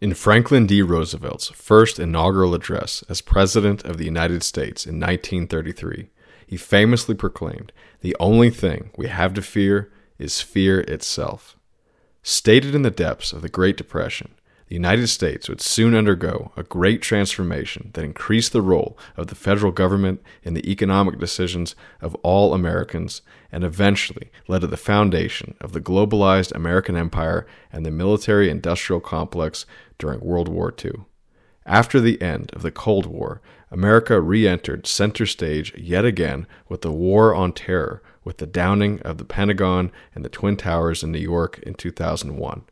In Franklin D. Roosevelt's first inaugural address as President of the United States in 1933, he famously proclaimed, The only thing we have to fear is fear itself. Stated in the depths of the Great Depression, the United States would soon undergo a great transformation that increased the role of the federal government in the economic decisions of all Americans and eventually led to the foundation of the globalized American empire and the military industrial complex during World War II. After the end of the Cold War, America re entered center stage yet again with the War on Terror, with the downing of the Pentagon and the Twin Towers in New York in 2001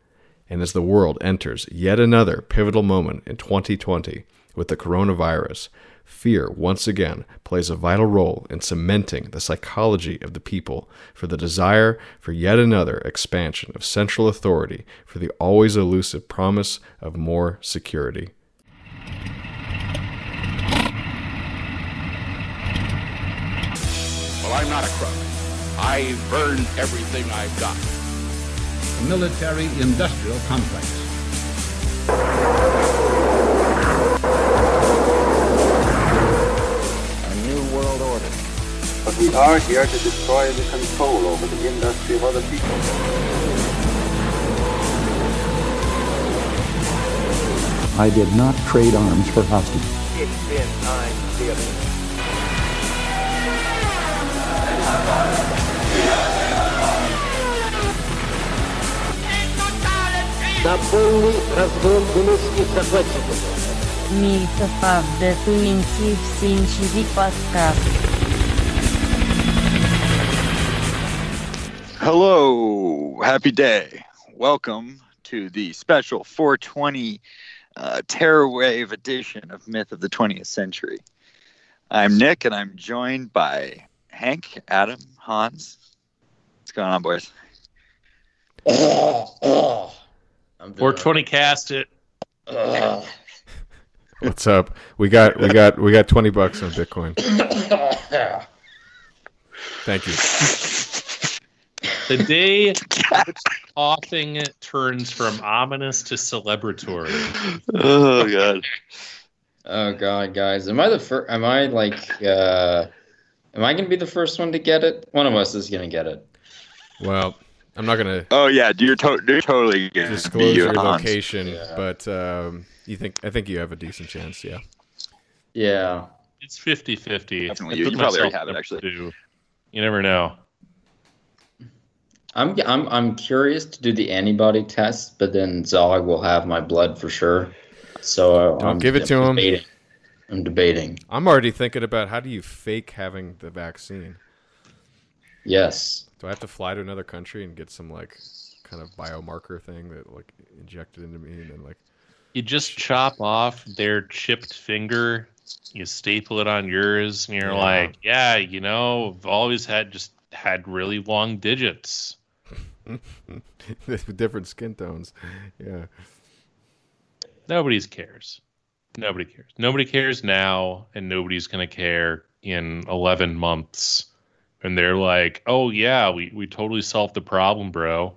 and as the world enters yet another pivotal moment in 2020 with the coronavirus, fear once again plays a vital role in cementing the psychology of the people for the desire for yet another expansion of central authority for the always elusive promise of more security. Well, I'm not a crook. I've earned everything I've got military industrial complex. we are here to destroy the control over the industry of other people. I did not trade arms for hostages. It's been time theater. na pełny rozglądności захватчиков. Мифов Definitive Scientific Podcast. Hello, happy day. Welcome to the special 420 uh, Terror Wave edition of Myth of the 20th Century. I'm Nick, and I'm joined by Hank, Adam, Hans. What's going on, boys? 420 cast it. What's up? We got we got we got 20 bucks on Bitcoin. Thank you. The day coughing turns from ominous to celebratory. Oh god. Oh god, guys. Am I the first am I like uh am I gonna be the first one to get it? One of us is gonna get it. Well, I'm not gonna. Oh yeah, you're, to- you're totally gonna disclose be your Hans. location, Yeah. but um, you think I think you have a decent chance. Yeah. Yeah. It's 50 50. You- you probably already have it, actually. You never know. I'm I'm I'm curious to do the antibody test, but then Zog will have my blood for sure. So uh, Don't I'm, give it to I'm him. debating. I'm debating. I'm already thinking about how do you fake having the vaccine? Yes. Do I have to fly to another country and get some like kind of biomarker thing that like injected into me and then like You just chop off their chipped finger, you staple it on yours, and you're Yeah. like, yeah, you know, I've always had just had really long digits. with different skin tones? Yeah. Nobody cares. Nobody cares. Nobody cares now, and nobody's going to care in 11 months. And they're like, oh, yeah, we, we totally solved the problem, bro.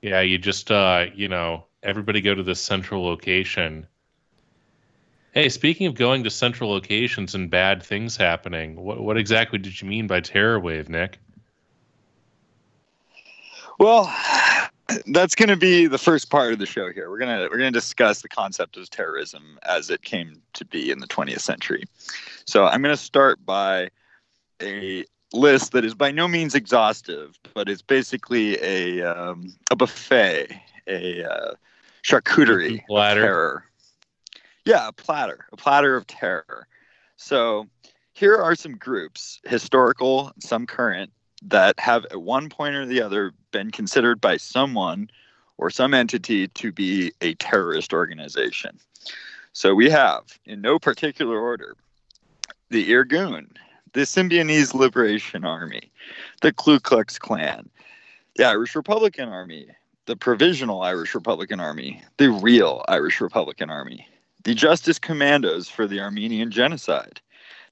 Yeah, you just, uh, you know, everybody go to this central location. Hey, speaking of going to central locations and bad things happening, what, what exactly did you mean by terror wave, Nick? Well, that's going to be the first part of the show here. We're going to we're going to discuss the concept of terrorism as it came to be in the 20th century. So, I'm going to start by a list that is by no means exhaustive, but it's basically a um, a buffet, a uh, charcuterie of Platter. terror. Yeah, a platter, a platter of terror. So, here are some groups, historical, some current, that have at one point or the other been considered by someone or some entity to be a terrorist organization. So we have, in no particular order, the Irgun, the Symbionese Liberation Army, the Ku Klux Klan, the Irish Republican Army, the Provisional Irish Republican Army, the real Irish Republican Army, the Justice Commandos for the Armenian Genocide,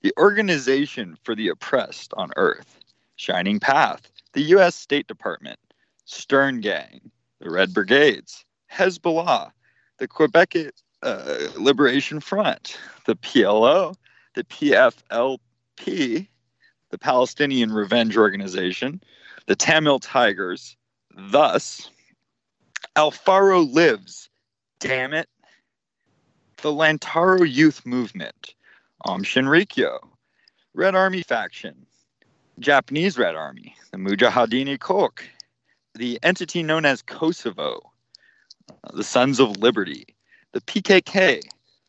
the Organization for the Oppressed on Earth, Shining Path, the U.S. State Department, Stern Gang, the Red Brigades, Hezbollah, the Quebec uh, Liberation Front, the PLO, the PFLP, the Palestinian Revenge Organization, the Tamil Tigers, thus, Alfaro Lives, damn it, the Lautaro Youth Movement, Aum Shinrikyo, Red Army Faction, Japanese Red Army, the Mujahideen Khalq, the entity known as Kosovo, uh, the Sons of Liberty, the PKK,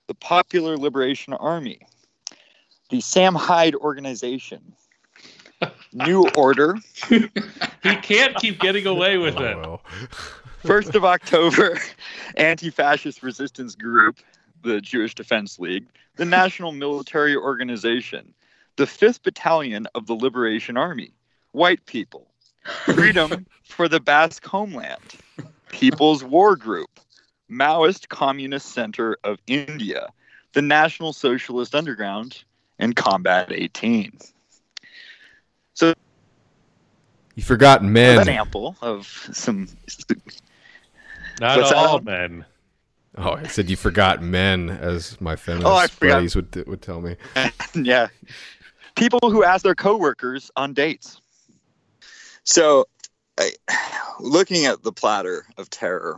the Popular Liberation Army, the Sam Hyde Organization, New Order, He can't keep getting away with it. Well, First of October, Anti-Fascist Resistance Group, the Jewish Defense League, the National Military Organization, the Fifth Battalion of the Liberation Army, White People, Freedom for the Basque Homeland, People's War Group, Maoist Communist Center of India, the National Socialist Underground, and Combat 18. So you forgot men. An men. example of some Not What's that? all men. Oh, I said you forgot men, as my feminist Oh, I forgot. buddies would would tell me. yeah. People who ask their coworkers on dates. So, I, looking at the platter of terror,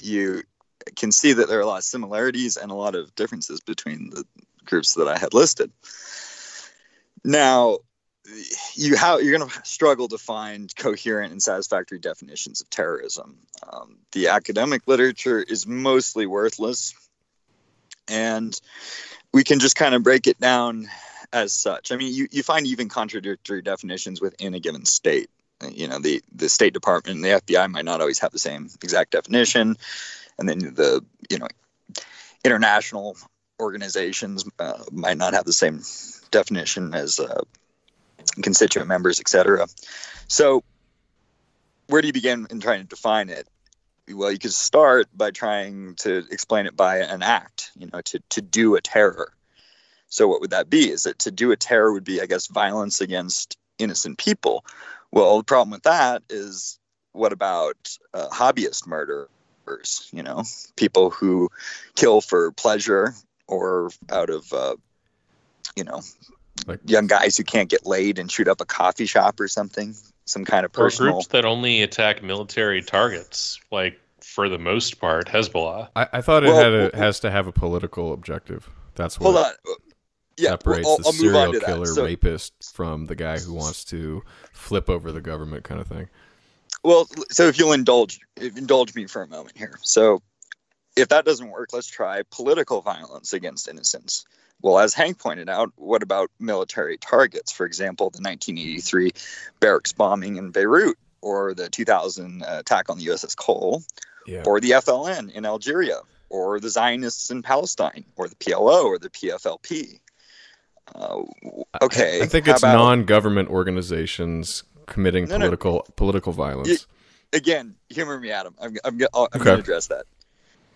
you can see that there are a lot of similarities and a lot of differences between the groups that I had listed. Now, you you're going to struggle to find coherent and satisfactory definitions of terrorism. Um, the academic literature is mostly worthless, and we can just kind of break it down as such. I mean, you, you find even contradictory definitions within a given state. You know, the the State Department and the FBI might not always have the same exact definition, and then the you know international organizations uh, might not have the same definition as uh, constituent members, etc. So, where do you begin in trying to define it? Well, you could start by trying to explain it by an act, you know, to, to do a terror. So, what would that be? Is that to do a terror would be, I guess, violence against innocent people? Well, the problem with that is what about uh, hobbyist murderers? You know, people who kill for pleasure or out of, uh, you know, Like- young guys who can't get laid and shoot up a coffee shop or something, some kind of personal Or groups that only attack military targets, like for the most part, Hezbollah. I, I thought it Well, had a, well- has to have a political objective. That's what Hold on. Yeah, separates well, I'll, the I'll serial killer. So, rapist from the guy who wants to flip over the government kind of thing. Well, so if you'll indulge if indulge me for a moment here. So if that doesn't work, let's try political violence against innocents. Well, as Hank pointed out, what about military targets? For example, the 1983 barracks bombing in Beirut, or the 2000 uh, attack on the USS Cole, Yeah. or the FLN in Algeria, or the Zionists in Palestine, or the PLO, or the PFLP. Uh, okay, I think how it's about- non-government organizations committing No, no. political political violence. again, humor me, Adam. I'm, I'm, I'm Okay. going to address that.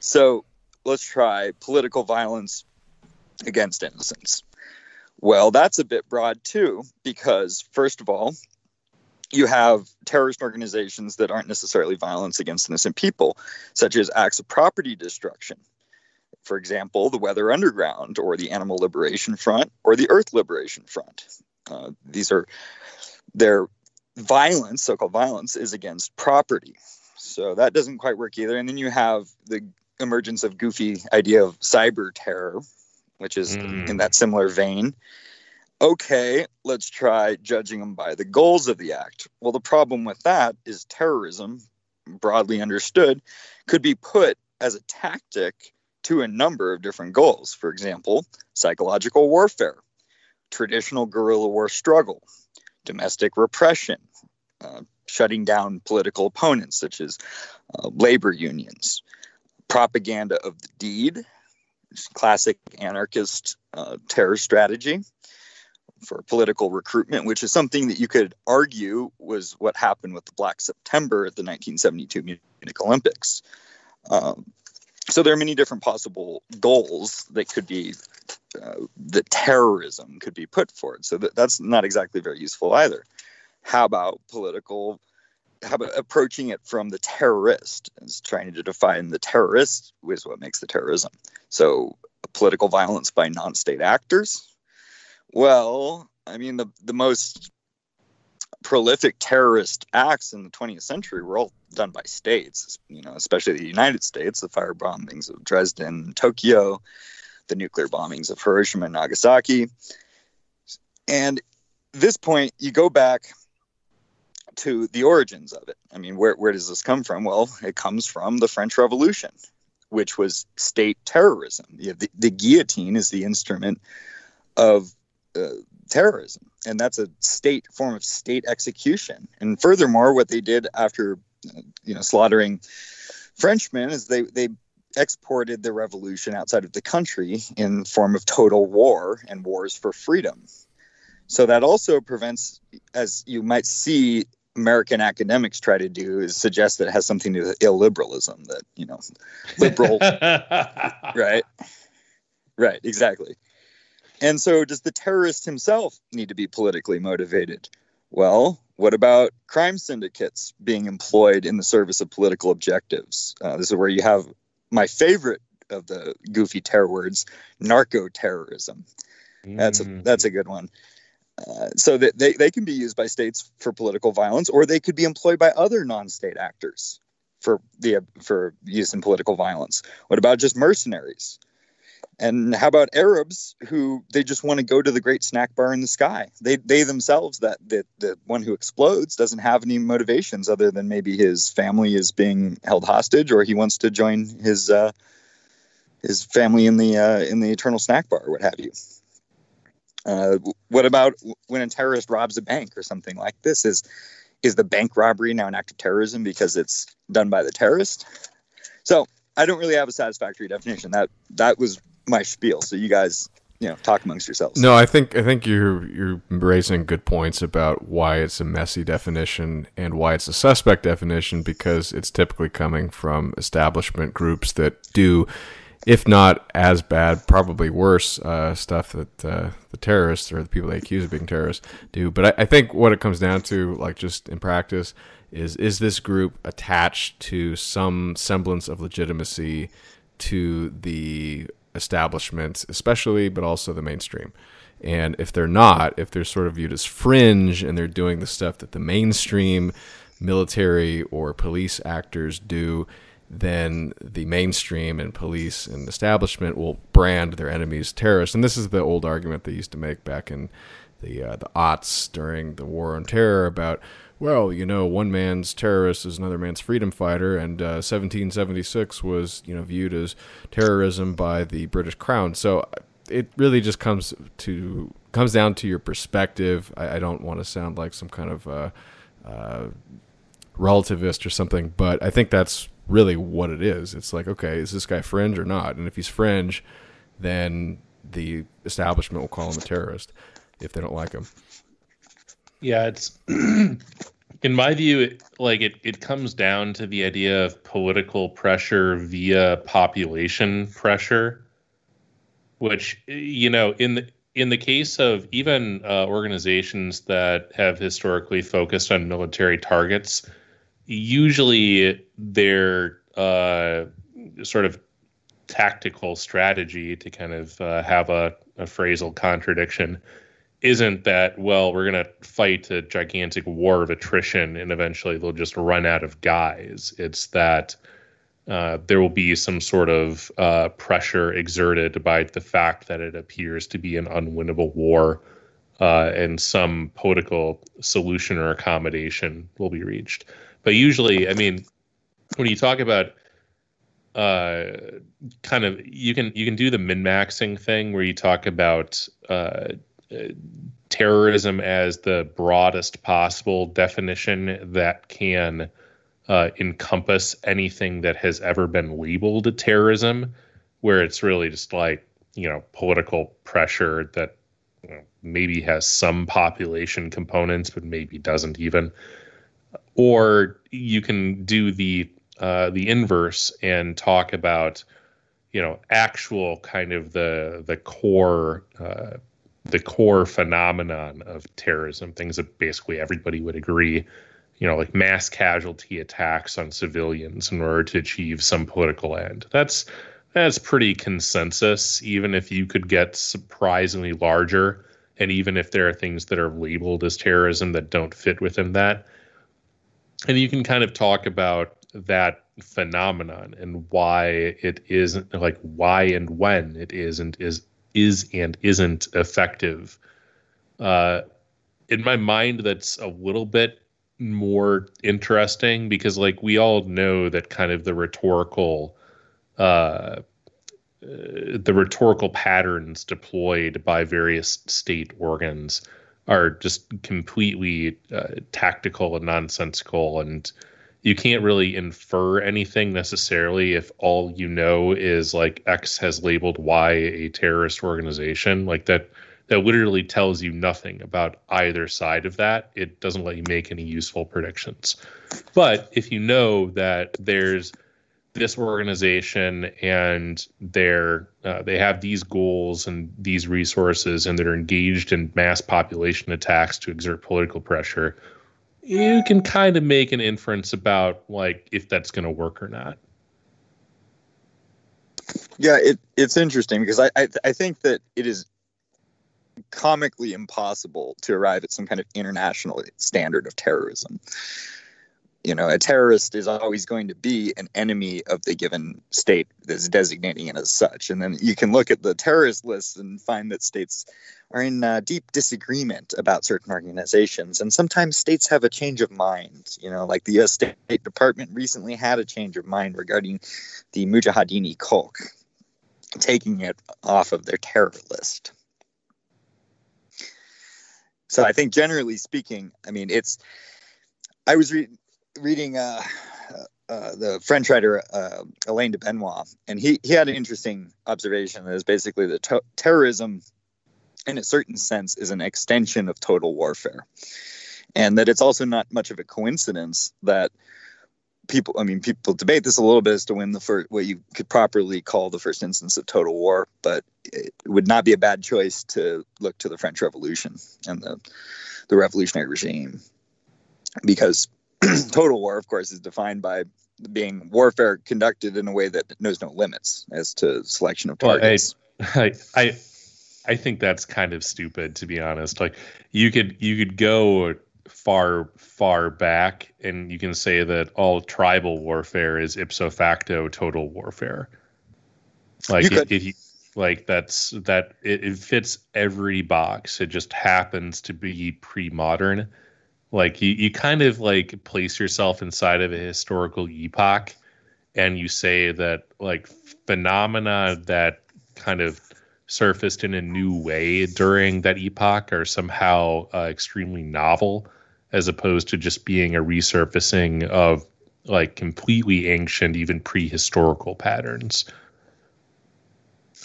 So let's try political violence against innocents. Well, that's a bit broad too, because first of all, you have terrorist organizations that aren't necessarily violence against innocent people, such as acts of property destruction. For example, the Weather Underground, or the Animal Liberation Front, or the Earth Liberation Front. Uh, these are their violence, so-called violence, is against property. So that doesn't quite work either. And then you have the emergence of goofy idea of cyber terror, which is Mm. in that similar vein. Okay, let's try judging them by the goals of the act. Well, the problem with that is terrorism, broadly understood, could be put as a tactic to a number of different goals. For example, psychological warfare, traditional guerrilla war struggle, domestic repression, uh, shutting down political opponents such as uh, labor unions, propaganda of the deed, classic anarchist uh, terror strategy for political recruitment, which is something that you could argue was what happened with the Black September at the 1972 Munich Olympics. Um, so there are many different possible goals that could be uh, that terrorism could be put forward. So that, that's not exactly very useful either. How about political how about approaching it from the terrorist is trying to define the terrorist is what makes the terrorism. So political violence by non-state actors. Well, I mean the the most prolific terrorist acts in the 20th century were all done by states, you know, especially the United States, the fire bombings of Dresden, Tokyo, the nuclear bombings of Hiroshima and Nagasaki. And this point, you go back to the origins of it. I mean, where, where does this come from? Well, it comes from the French Revolution, which was state terrorism. The, the, guillotine is the instrument of uh, terrorism, and that's a state form of state execution. And furthermore, what they did after, uh, you know, slaughtering Frenchmen is they they exported the revolution outside of the country in form of total war and wars for freedom. So that also prevents, as you might see American academics try to do is suggest that it has something to do with illiberalism, that, you know, liberal, right? Right, exactly. And so, does the terrorist himself need to be politically motivated? Well, what about crime syndicates being employed in the service of political objectives? Uh, this is where you have my favorite of the goofy terror words, narco terrorism. That's a, that's a good one. Uh, so that they, they can be used by states for political violence, or they could be employed by other non-state actors for the for use in political violence. What about just mercenaries? And how about Arabs who they just want to go to the great snack bar in the sky? They they themselves that the the one who explodes doesn't have any motivations other than maybe his family is being held hostage or he wants to join his uh, his family in the uh, in the eternal snack bar or what have you. Uh, what about when a terrorist robs a bank or something like this? Is is the bank robbery now an act of terrorism because it's done by the terrorist? So I don't really have a satisfactory definition. That that was my spiel. So you guys, you know, talk amongst yourselves. No, I think I think you're you're raising good points about why it's a messy definition and why it's a suspect definition because it's typically coming from establishment groups that do if not as bad, probably worse uh, stuff that uh, the terrorists or the people they accuse of being terrorists do. But I, I, think what it comes down to, like just in practice, is is this group attached to some semblance of legitimacy to the establishment, especially, but also the mainstream. And if they're not, if they're sort of viewed as fringe and they're doing the stuff that the mainstream military or police actors do, then the mainstream and police and establishment will brand their enemies terrorists. And this is the old argument they used to make back in the uh, the aughts during the war on terror about well, you know, one man's terrorist is another man's freedom fighter, and uh, 1776 was you know viewed as terrorism by the British Crown. So uh, it really just comes to comes down to your perspective. I, I don't want to sound like some kind of uh, uh, relativist or something, but I think that's really what it is. It's like, okay, is this guy fringe or not? And if he's fringe, then the establishment will call him a terrorist if they don't like him. Yeah, it's in my view, it, like it, it comes down to the idea of political pressure via population pressure, which you know in the in the case of even uh, organizations that have historically focused on military targets, usually their uh, sort of tactical strategy to kind of uh, have a, a phrasal contradiction isn't that well we're going to fight a gigantic war of attrition and eventually they'll just run out of guys. It's that uh, there will be some sort of uh, pressure exerted by the fact that it appears to be an unwinnable war uh, and some political solution or accommodation will be reached. But usually, I mean, when you talk about uh, kind of you can you can do the min maxing thing where you talk about uh, terrorism as the broadest possible definition that can uh, encompass anything that has ever been labeled a terrorism, where it's really just like you know political pressure that you know, maybe has some population components but maybe doesn't even. Or you can do the uh, the inverse and talk about you know actual kind of the the core uh, the core phenomenon of terrorism things that basically everybody would agree you know, like mass casualty attacks on civilians in order to achieve some political end. That's that's pretty consensus, even if you could get surprisingly larger, and even if there are things that are labeled as terrorism that don't fit within that. And you can kind of talk about that phenomenon and why it isn't like why and when it isn't is is and isn't effective. Uh, in my mind, that's a little bit more interesting because like we all know that kind of the rhetorical uh, uh, the rhetorical patterns deployed by various state organs are just completely uh, tactical and nonsensical and you can't really infer anything necessarily if all you know is like x has labeled y a terrorist organization like that that literally tells you nothing about either side of that. It doesn't let you make any useful predictions. But if you know that there's this organization and they're uh, they have these goals and these resources and they're engaged in mass population attacks to exert political pressure, you can kind of make an inference about like if that's going to work or not. Yeah, it, it's interesting because I, I I think that it is comically impossible to arrive at some kind of international standard of terrorism. You know, a terrorist is always going to be an enemy of the given state that's designating it as such. And then you can look at the terrorist list and find that states are in uh, deep disagreement about certain organizations. And sometimes states have a change of mind. You know, like the US State Department recently had a change of mind regarding the Mujahideen Khalq, taking it off of their terror list. So I think generally speaking, I mean, it's. I was re- reading uh, uh, the French writer uh, Alain de Benoist, and he he had an interesting observation that is basically that to- terrorism, in a certain sense, is an extension of total warfare, and that it's also not much of a coincidence that people i mean people debate this a little bit as to when the first what you could properly call the first instance of total war but it would not be a bad choice to look to the french revolution and the the revolutionary regime because total war of course is defined by being warfare conducted in a way that knows no limits as to selection of targets well, I, I i i think that's kind of stupid to be honest. Like you could you could go far far back and you can say that all tribal warfare is ipso facto total warfare. Like if, if, you like that's that it, it, fits every box. It just happens to be pre-modern like you, you kind of like place yourself inside of a historical epoch and you say that like phenomena that kind of surfaced in a new way during that epoch are somehow uh, extremely novel as opposed to just being a resurfacing of like completely ancient, even prehistorical patterns.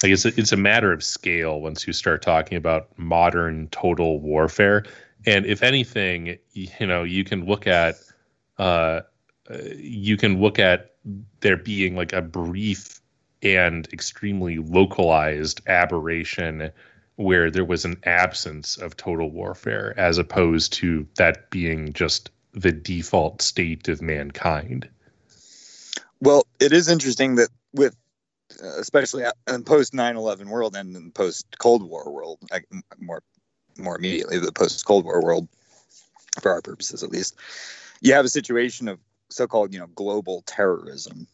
I guess it's a matter of scale once you start talking about modern total warfare. And if anything, you know, you can look at uh, you can look at there being like a brief and extremely localized aberration where there was an absence of total warfare as opposed to that being just the default state of mankind. Well, it is interesting that with uh, especially in post 9/11 world and in post Cold War world, more more immediately the post Cold War world for our purposes at least, you have a situation of so-called, you know, global terrorism.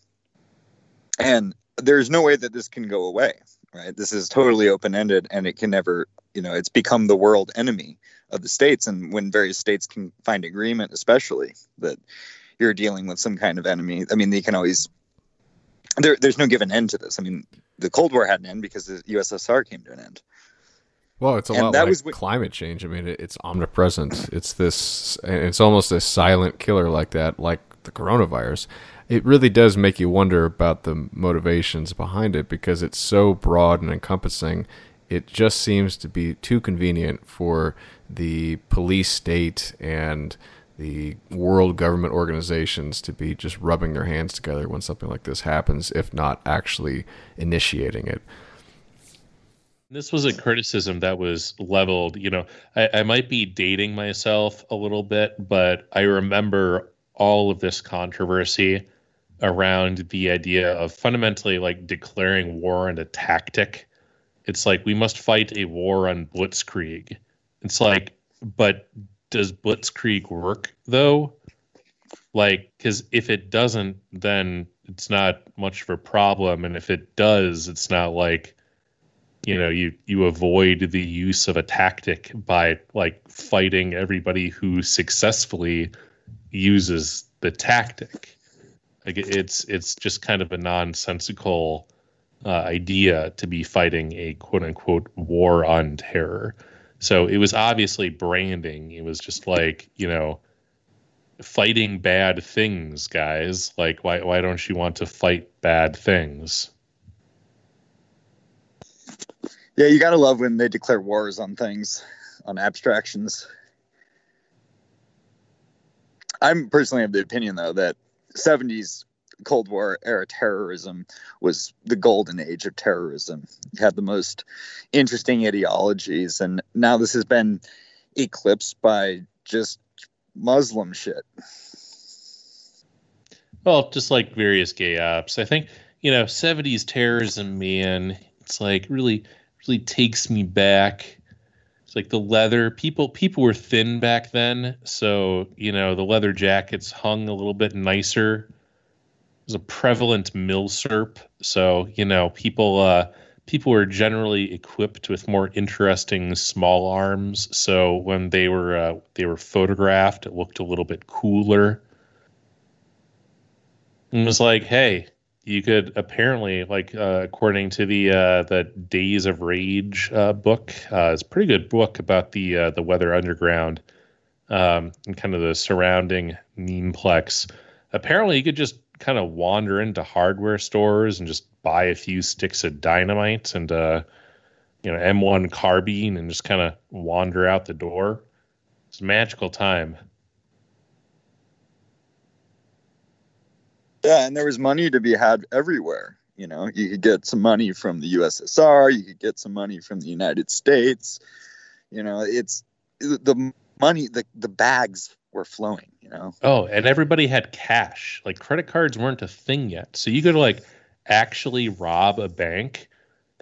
And there's no way that this can go away right? This is totally open ended and it can never, you know, it's become the world enemy of the states. And when various states can find agreement, especially that you're dealing with some kind of enemy, I mean, they can always, there, there's no given end to this. I mean, the Cold War had an end because the USSR came to an end. Well, it's a and lot that like was climate change. I mean, it, it's omnipresent. It's this. It's almost a silent killer like that, like the coronavirus it really does make you wonder about the motivations behind it because it's so broad and encompassing. It just seems to be too convenient for the police state and the world government organizations to be just rubbing their hands together when something like this happens, if not actually initiating it. This was a criticism that was leveled. You know, I, I might be dating myself a little bit, but I remember all of this controversy around the idea of fundamentally like declaring war and a tactic. It's like we must fight a war on blitzkrieg. It's like, but does blitzkrieg work though? Like, because if it doesn't, then it's not much of a problem, and if it does, it's not like you know you you avoid the use of a tactic by like fighting everybody who successfully uses the tactic. Like it's it's just kind of a nonsensical uh, idea to be fighting a quote unquote war on terror. So it was obviously branding. It was just like you know fighting bad things guys. Like why why don't you want to fight bad things Yeah, you gotta love when they declare wars on things, on abstractions. I'm personally of the opinion though that 70s Cold War era terrorism was the golden age of terrorism. You had the most interesting ideologies, and now this has been eclipsed by just Muslim shit. Well, just like various gay ops. I think, you know, 70s terrorism, man, it's like really really takes me back. It's like the leather. People people were thin back then, so you know the leather jackets hung a little bit nicer. It was a prevalent milsurp, so you know people uh, people were generally equipped with more interesting small arms. So when they were uh, they were photographed, it looked a little bit cooler. And it was like, hey, you could apparently like uh, according to the uh, the Days of Rage uh, book, uh, it's a pretty good book about the uh, the Weather Underground um, and kind of the surrounding memeplex. Apparently, you could just kind of wander into hardware stores and just buy a few sticks of dynamite and uh, you know M1 carbine and just kind of wander out the door. It's a magical time. Yeah, and there was money to be had everywhere. You know, you could get some money from the USSR, you could get some money from the United States. You know, it's the money, the the bags were flowing. You know. Oh, and everybody had cash. Like credit cards weren't a thing yet, so you could like actually rob a bank,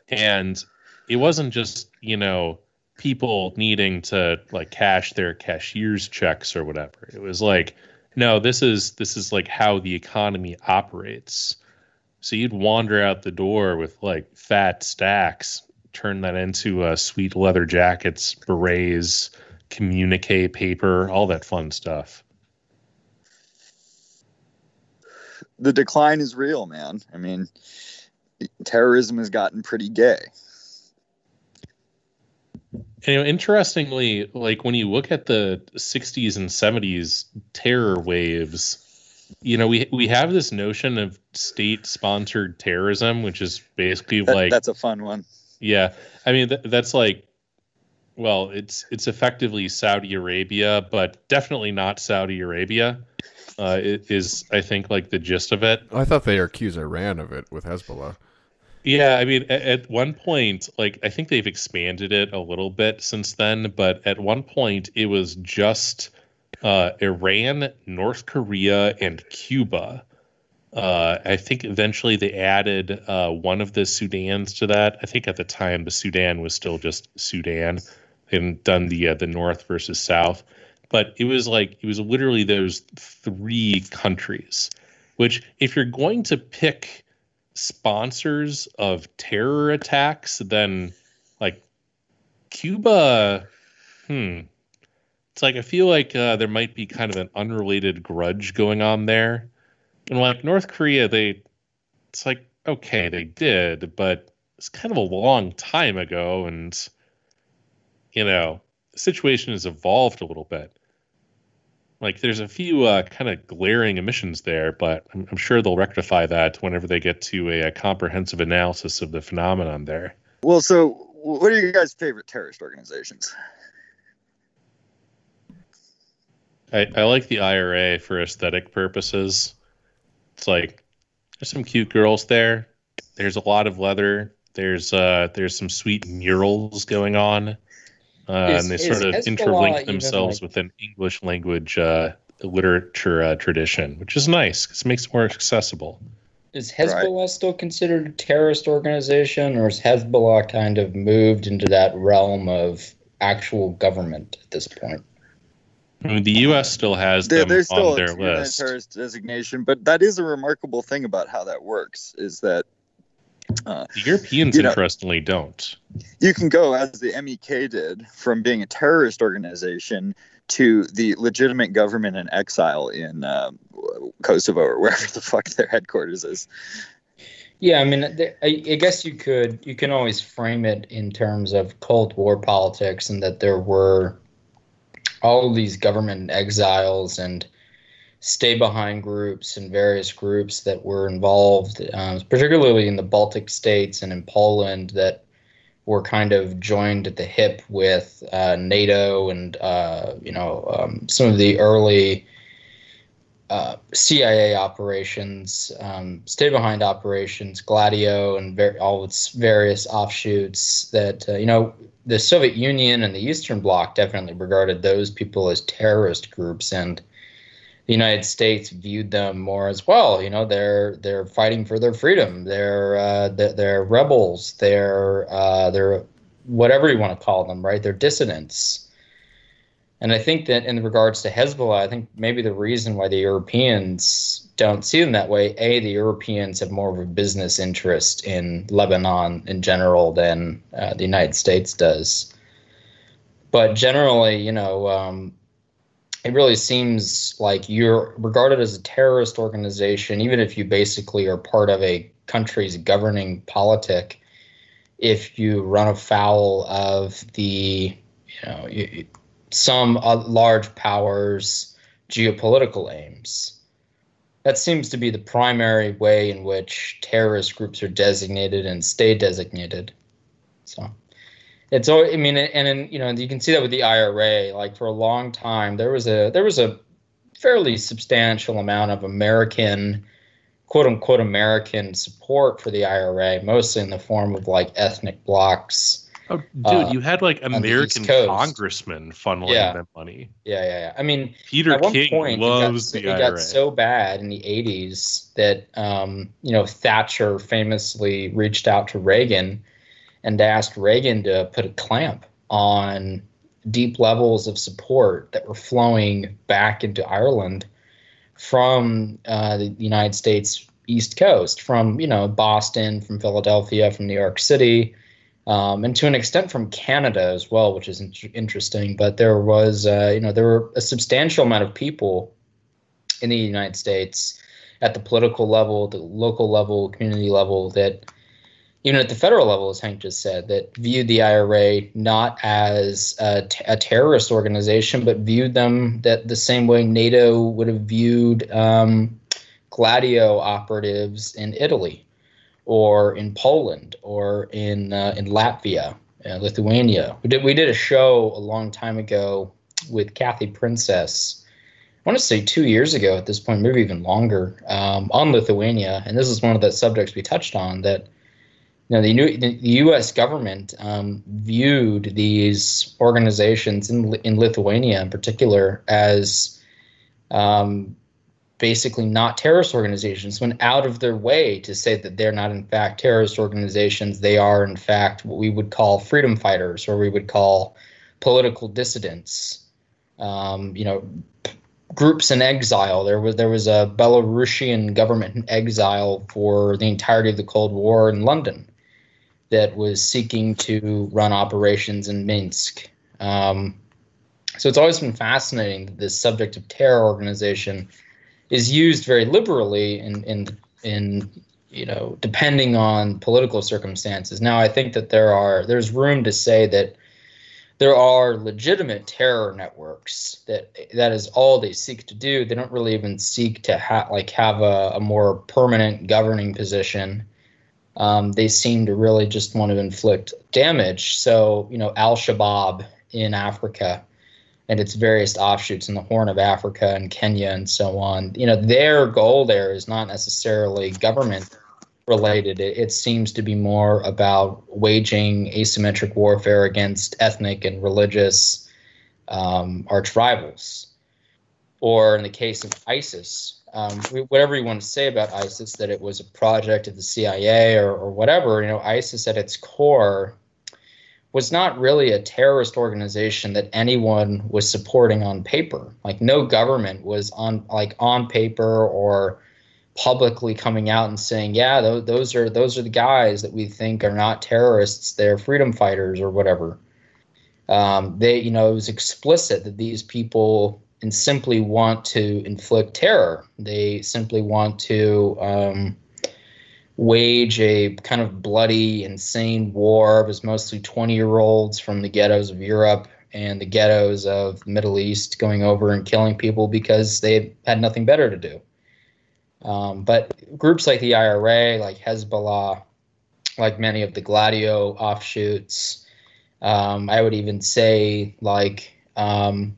and it wasn't just you know people needing to like cash their cashier's checks or whatever. It was like no, this is this is like how the economy operates. So you'd wander out the door with like fat stacks, turn that into uh, sweet leather jackets, berets, communique paper, all that fun stuff. The decline is real, man. I mean, terrorism has gotten pretty gay. And, you know, interestingly, like when you look at the 60s and 70s terror waves, you know, we we have this notion of state-sponsored terrorism, which is basically That- like that's a fun one. yeah. I mean, th- that's like, well, it's it's effectively Saudi Arabia, but definitely not Saudi Arabia. Uh, it is I think like the gist of it. I thought they accused Iran of it with Hezbollah. Yeah, I mean, at, at one point, like I think they've expanded it a little bit since then, but at one point it was just uh, Iran, North Korea, and Cuba. Uh, I think eventually they added uh, one of the Sudans to that. I think at the time the Sudan was still just Sudan. They hadn't done the uh, the North versus South, but it was like it was literally those three countries. Which, if you're going to pick sponsors of terror attacks, then like Cuba, hmm. It's like I feel like uh, there might be kind of an unrelated grudge going on there. And like North Korea, they it's like okay, they did, but it's kind of a long time ago, and you know the situation has evolved a little bit. Like there's a few uh, kind of glaring emissions there, but I'm, I'm sure they'll rectify that whenever they get to a, a comprehensive analysis of the phenomenon there. Well, so what are your guys' favorite terrorist organizations? I, I like the IRA for aesthetic purposes. It's like there's some cute girls there. There's a lot of leather. There's uh, there's some sweet murals going on, uh, Is- and they sort of Hezbollah interlink themselves like- with an English language uh, literature uh, tradition, which is nice because it makes it more accessible. Is Hezbollah still considered a terrorist organization, or is Hezbollah kind of moved into that realm of actual government at this point? I mean, the U.S. still has There, them there's still on a their UN list. terrorist designation, but that is a remarkable thing about how that works. Is that uh, The Europeans, you know- interestingly, don't. you can go as the MEK did from being a terrorist organization to the legitimate government in exile in um, Kosovo or wherever the fuck their headquarters is. Yeah, I mean, I, I guess you could you can always frame it in terms of Cold War politics, and that there were all of these government exiles and stay behind groups and various groups that were involved, um, particularly in the Baltic states and in Poland, that were kind of joined at the hip with uh, NATO and uh, you know um, some of the early uh, CIA operations, um, stay behind operations, Gladio, and ver- all its various offshoots. That uh, you know, the Soviet Union and the Eastern Bloc definitely regarded those people as terrorist groups, and the United States viewed them more as well. You know, they're they're fighting for their freedom. They're uh, they're, they're rebels. They're uh, they're whatever you want to call them, right? They're dissidents. And I think that in regards to Hezbollah, I think maybe the reason why the Europeans don't see them that way, A, the Europeans have more of a business interest in Lebanon in general than uh, the United States does. But generally, you know, um, it really seems like you're regarded as a terrorist organization, even if you basically are part of a country's governing politic, if you run afoul of the, you know, some uh, large powers' geopolitical aims. That seems to be the primary way in which terrorist groups are designated and stay designated. So it's all I mean, and, and you know you can see that with the IRA. Like for a long time, there was a there was a fairly substantial amount of American, quote unquote, American support for the IRA, mostly in the form of like ethnic blocks. Oh, dude, uh, you had like American congressmen funneling Yeah. them money. Yeah, yeah, yeah. I mean, Peter at one King point, loves it the it IRA. got so bad in the 80s that, um, you know, Thatcher famously reached out to Reagan and asked Reagan to put a clamp on deep levels of support that were flowing back into Ireland from uh, the United States East Coast, from, you know, Boston, from Philadelphia, from New York City um, and to an extent from Canada as well, which is in- interesting. But there was, uh, you know, there were a substantial amount of people in the United States at the political level, the local level, community level that. Even at the federal level, as Hank just said, that viewed the IRA not as a, t- a terrorist organization, but viewed them that the same way NATO would have viewed um, Gladio operatives in Italy or in Poland or in uh, in Latvia, uh, Lithuania. We did we did a show a long time ago with Kathy Princess. I want to say two years ago at this point, maybe even longer, um, on Lithuania, and this is one of the subjects we touched on that. Know, the, new, the U.S. government um, viewed these organizations in in Lithuania, in particular, as um, basically not terrorist organizations went out of their way to say that they're not in fact terrorist organizations. They are in fact what we would call freedom fighters or we would call political dissidents. Um, you know groups in exile. There was there was a belarusian government in exile for the entirety of the cold war in london that was seeking to run operations in minsk um, so it's always been fascinating that this subject of terror organization is used very liberally in in in you know depending on political circumstances. Now I think that there are there's room to say that there are legitimate terror networks that that is all they seek to do. They don't really even seek to ha- like have a, a more permanent governing position. Um, they seem to really just want to inflict damage. So you know Al Shabaab in Africa and its various offshoots in the Horn of Africa and Kenya and so on. You know, their goal there is not necessarily government related. It, it seems to be more about waging asymmetric warfare against ethnic and religious um, arch rivals. Or in the case of ISIS, um, whatever you want to say about ISIS, that it was a project of the CIA or, or whatever, you know, ISIS at its core was not really a terrorist organization that anyone was supporting on paper. Like no government was on like on paper or publicly coming out and saying, "Yeah, those, those are those are the guys that we think are not terrorists; they're freedom fighters or whatever." Um, they, you know, it was explicit that these people and simply want to inflict terror. They simply want to um, wage a kind of bloody, insane war. It was mostly 20 year olds from the ghettos of Europe and the ghettos of the Middle East going over and killing people because they had nothing better to do. Um, but groups like the IRA, like Hezbollah, like many of the Gladio offshoots, um, I would even say like um,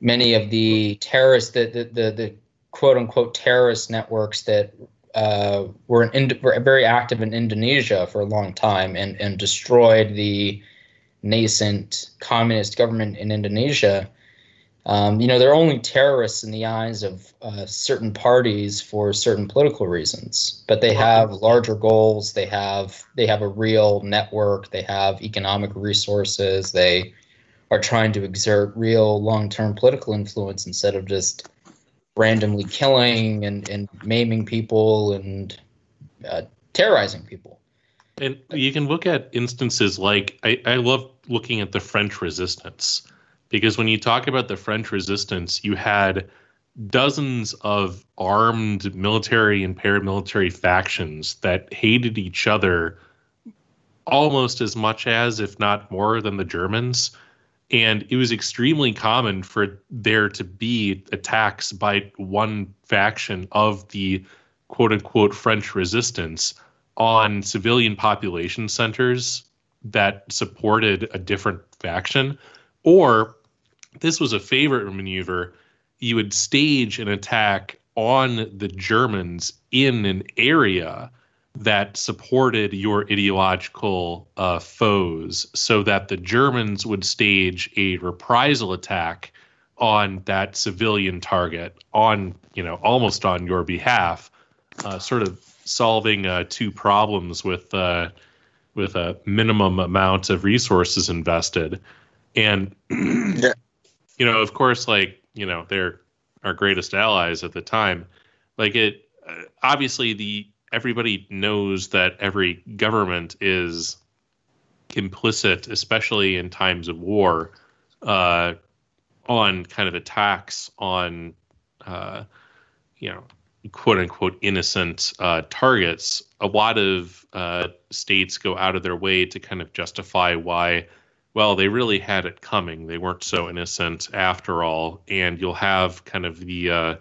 many of the terrorists, the, the, the, the quote unquote terrorist networks that uh, were, in, were very active in Indonesia for a long time and, and destroyed the nascent communist government in Indonesia. Um, you know, they're only terrorists in the eyes of uh, certain parties for certain political reasons, but they have larger goals. They have they have a real network. They have economic resources. They are trying to exert real long-term political influence instead of just randomly killing and, and maiming people and uh, terrorizing people. And you can look at instances like I, I love looking at the French resistance because when you talk about the French resistance, you had dozens of armed military and paramilitary factions that hated each other almost as much as, if not more, than the Germans and it was extremely common for there to be attacks by one faction of the quote unquote French resistance on civilian population centers that supported a different faction. Or this was a favorite maneuver. You would stage an attack on the Germans in an area that supported your ideological uh, foes so that the Germans would stage a reprisal attack on that civilian target on you know almost on your behalf uh, sort of solving uh, two problems with uh, with a minimum amount of resources invested and yeah. you know of course like you know they're our greatest allies at the time like it uh, obviously the everybody knows that every government is complicit, especially in times of war, uh, on kind of attacks on, uh, you know, quote unquote innocent uh, targets. A lot of uh, states go out of their way to kind of justify why, well, they really had it coming. They weren't so innocent after all. And you'll have kind of the uh,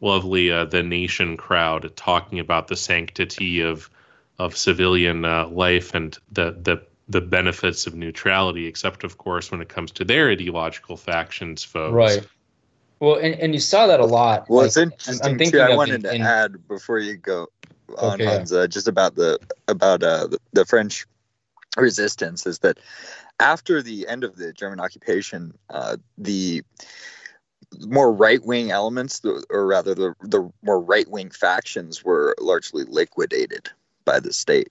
lovely uh, the nation crowd talking about the sanctity of of civilian uh, life and the the the benefits of neutrality, except of course when it comes to their ideological factions foes. Right. Well, and, and you saw that a lot. Well, like, it's interesting I'm too. I wanted in- to in- add before you go on Okay, yeah. Hansa, just about the about uh, the, the French resistance is that after the end of the German occupation, uh, the more right wing elements, or rather the the more right wing factions, were largely liquidated by the state.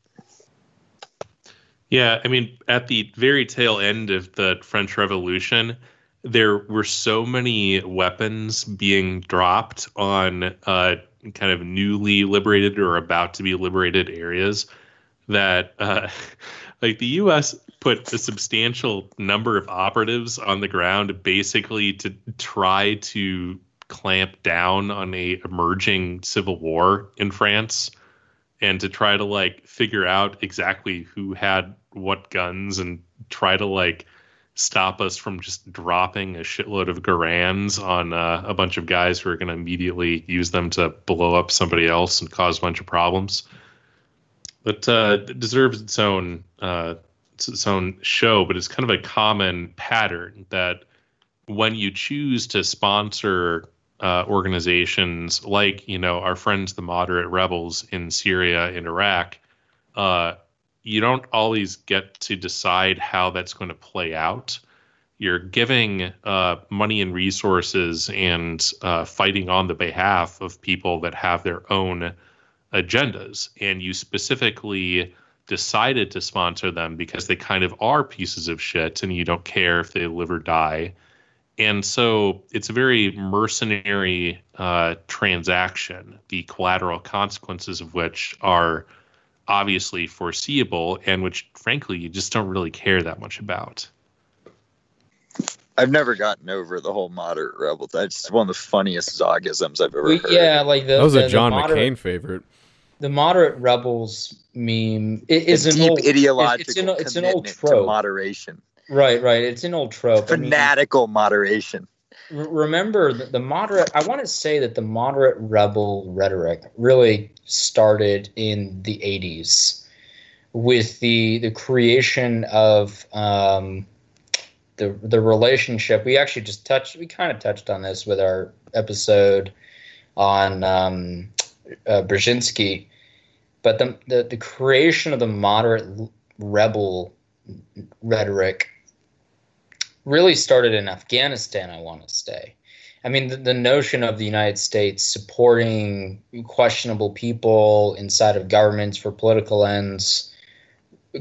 Yeah, I mean, at the very tail end of the French Revolution, there were so many weapons being dropped on uh, kind of newly liberated or about to be liberated areas that, uh, like, the U.S. put a substantial number of operatives on the ground basically to try to clamp down on a emerging civil war in France and to try to like figure out exactly who had what guns and try to like stop us from just dropping a shitload of Garands on uh, a bunch of guys who are going to immediately use them to blow up somebody else and cause a bunch of problems. But uh, it deserves its own uh, its own show. But it's kind of a common pattern that when you choose to sponsor uh, organizations like you know our friends the moderate rebels in Syria and Iraq, uh, you don't always get to decide how that's going to play out. You're giving uh, money and resources and uh, fighting on the behalf of people that have their own agendas, and you specifically decided to sponsor them because they kind of are pieces of shit, and you don't care if they live or die and so it's a very mercenary uh, transaction, the collateral consequences of which are obviously foreseeable and which, frankly, you just don't really care that much about. I've never gotten over the whole moderate rebel. That's one of the funniest zogisms I've ever We- heard. yeah, like the That was the, a the John moderate, McCain favorite. The moderate rebels meme i- is a an deep old ideological It's, an, it's an old trope, moderation, right? Right. It's an old trope. I mean, fanatical moderation. remember the, the moderate i want to say that the moderate rebel rhetoric really started in the 80s with the the creation of um, the the relationship we actually just touched we kind of touched on this with our episode on um, uh, Brzezinski but the, the the creation of the moderate rebel rhetoric really started in Afghanistan, I want to say. I mean, the, the notion of the United States supporting questionable people inside of governments for political ends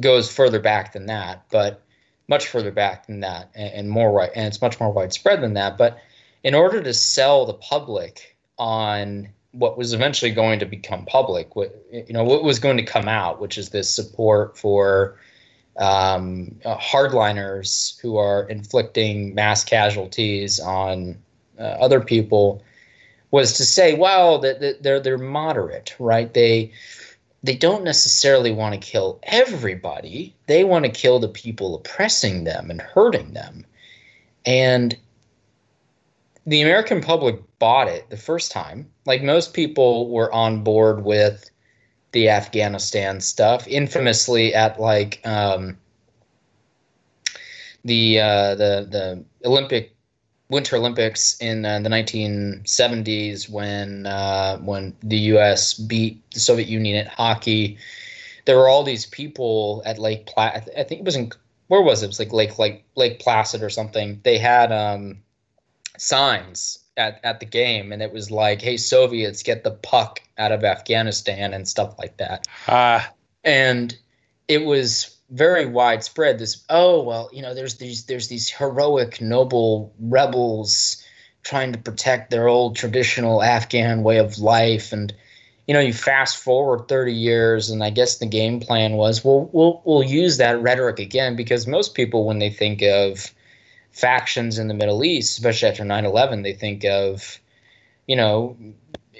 goes further back than that, but much further back than that, and, and more right, and it's much more widespread than that. But in order to sell the public on what was eventually going to become public, what you know, what was going to come out, which is this support for um, uh, hardliners who are inflicting mass casualties on uh, other people was to say, well, that that they're they're moderate, right? They they don't necessarily want to kill everybody. They want to kill the people oppressing them and hurting them. And the American public bought it the first time. Like most people were on board with the Afghanistan stuff, infamously at like um, the uh, the the Olympic Winter Olympics in uh, the 1970s when uh, when the U.S. beat the Soviet Union at hockey. There were all these people at Lake Placid. I think it was in where was it? It was like Lake like Lake Placid or something. They had um, signs at, at the game, and it was like, "Hey, Soviets, get the puck out of Afghanistan" and stuff like that. Ah, and it was very widespread this oh well you know there's these there's these heroic noble rebels trying to protect their old traditional afghan way of life. And you know you fast forward 30 years and i guess the game plan was well we'll we'll use that rhetoric again because most people when they think of factions in the middle east especially after 9-11 they think of you know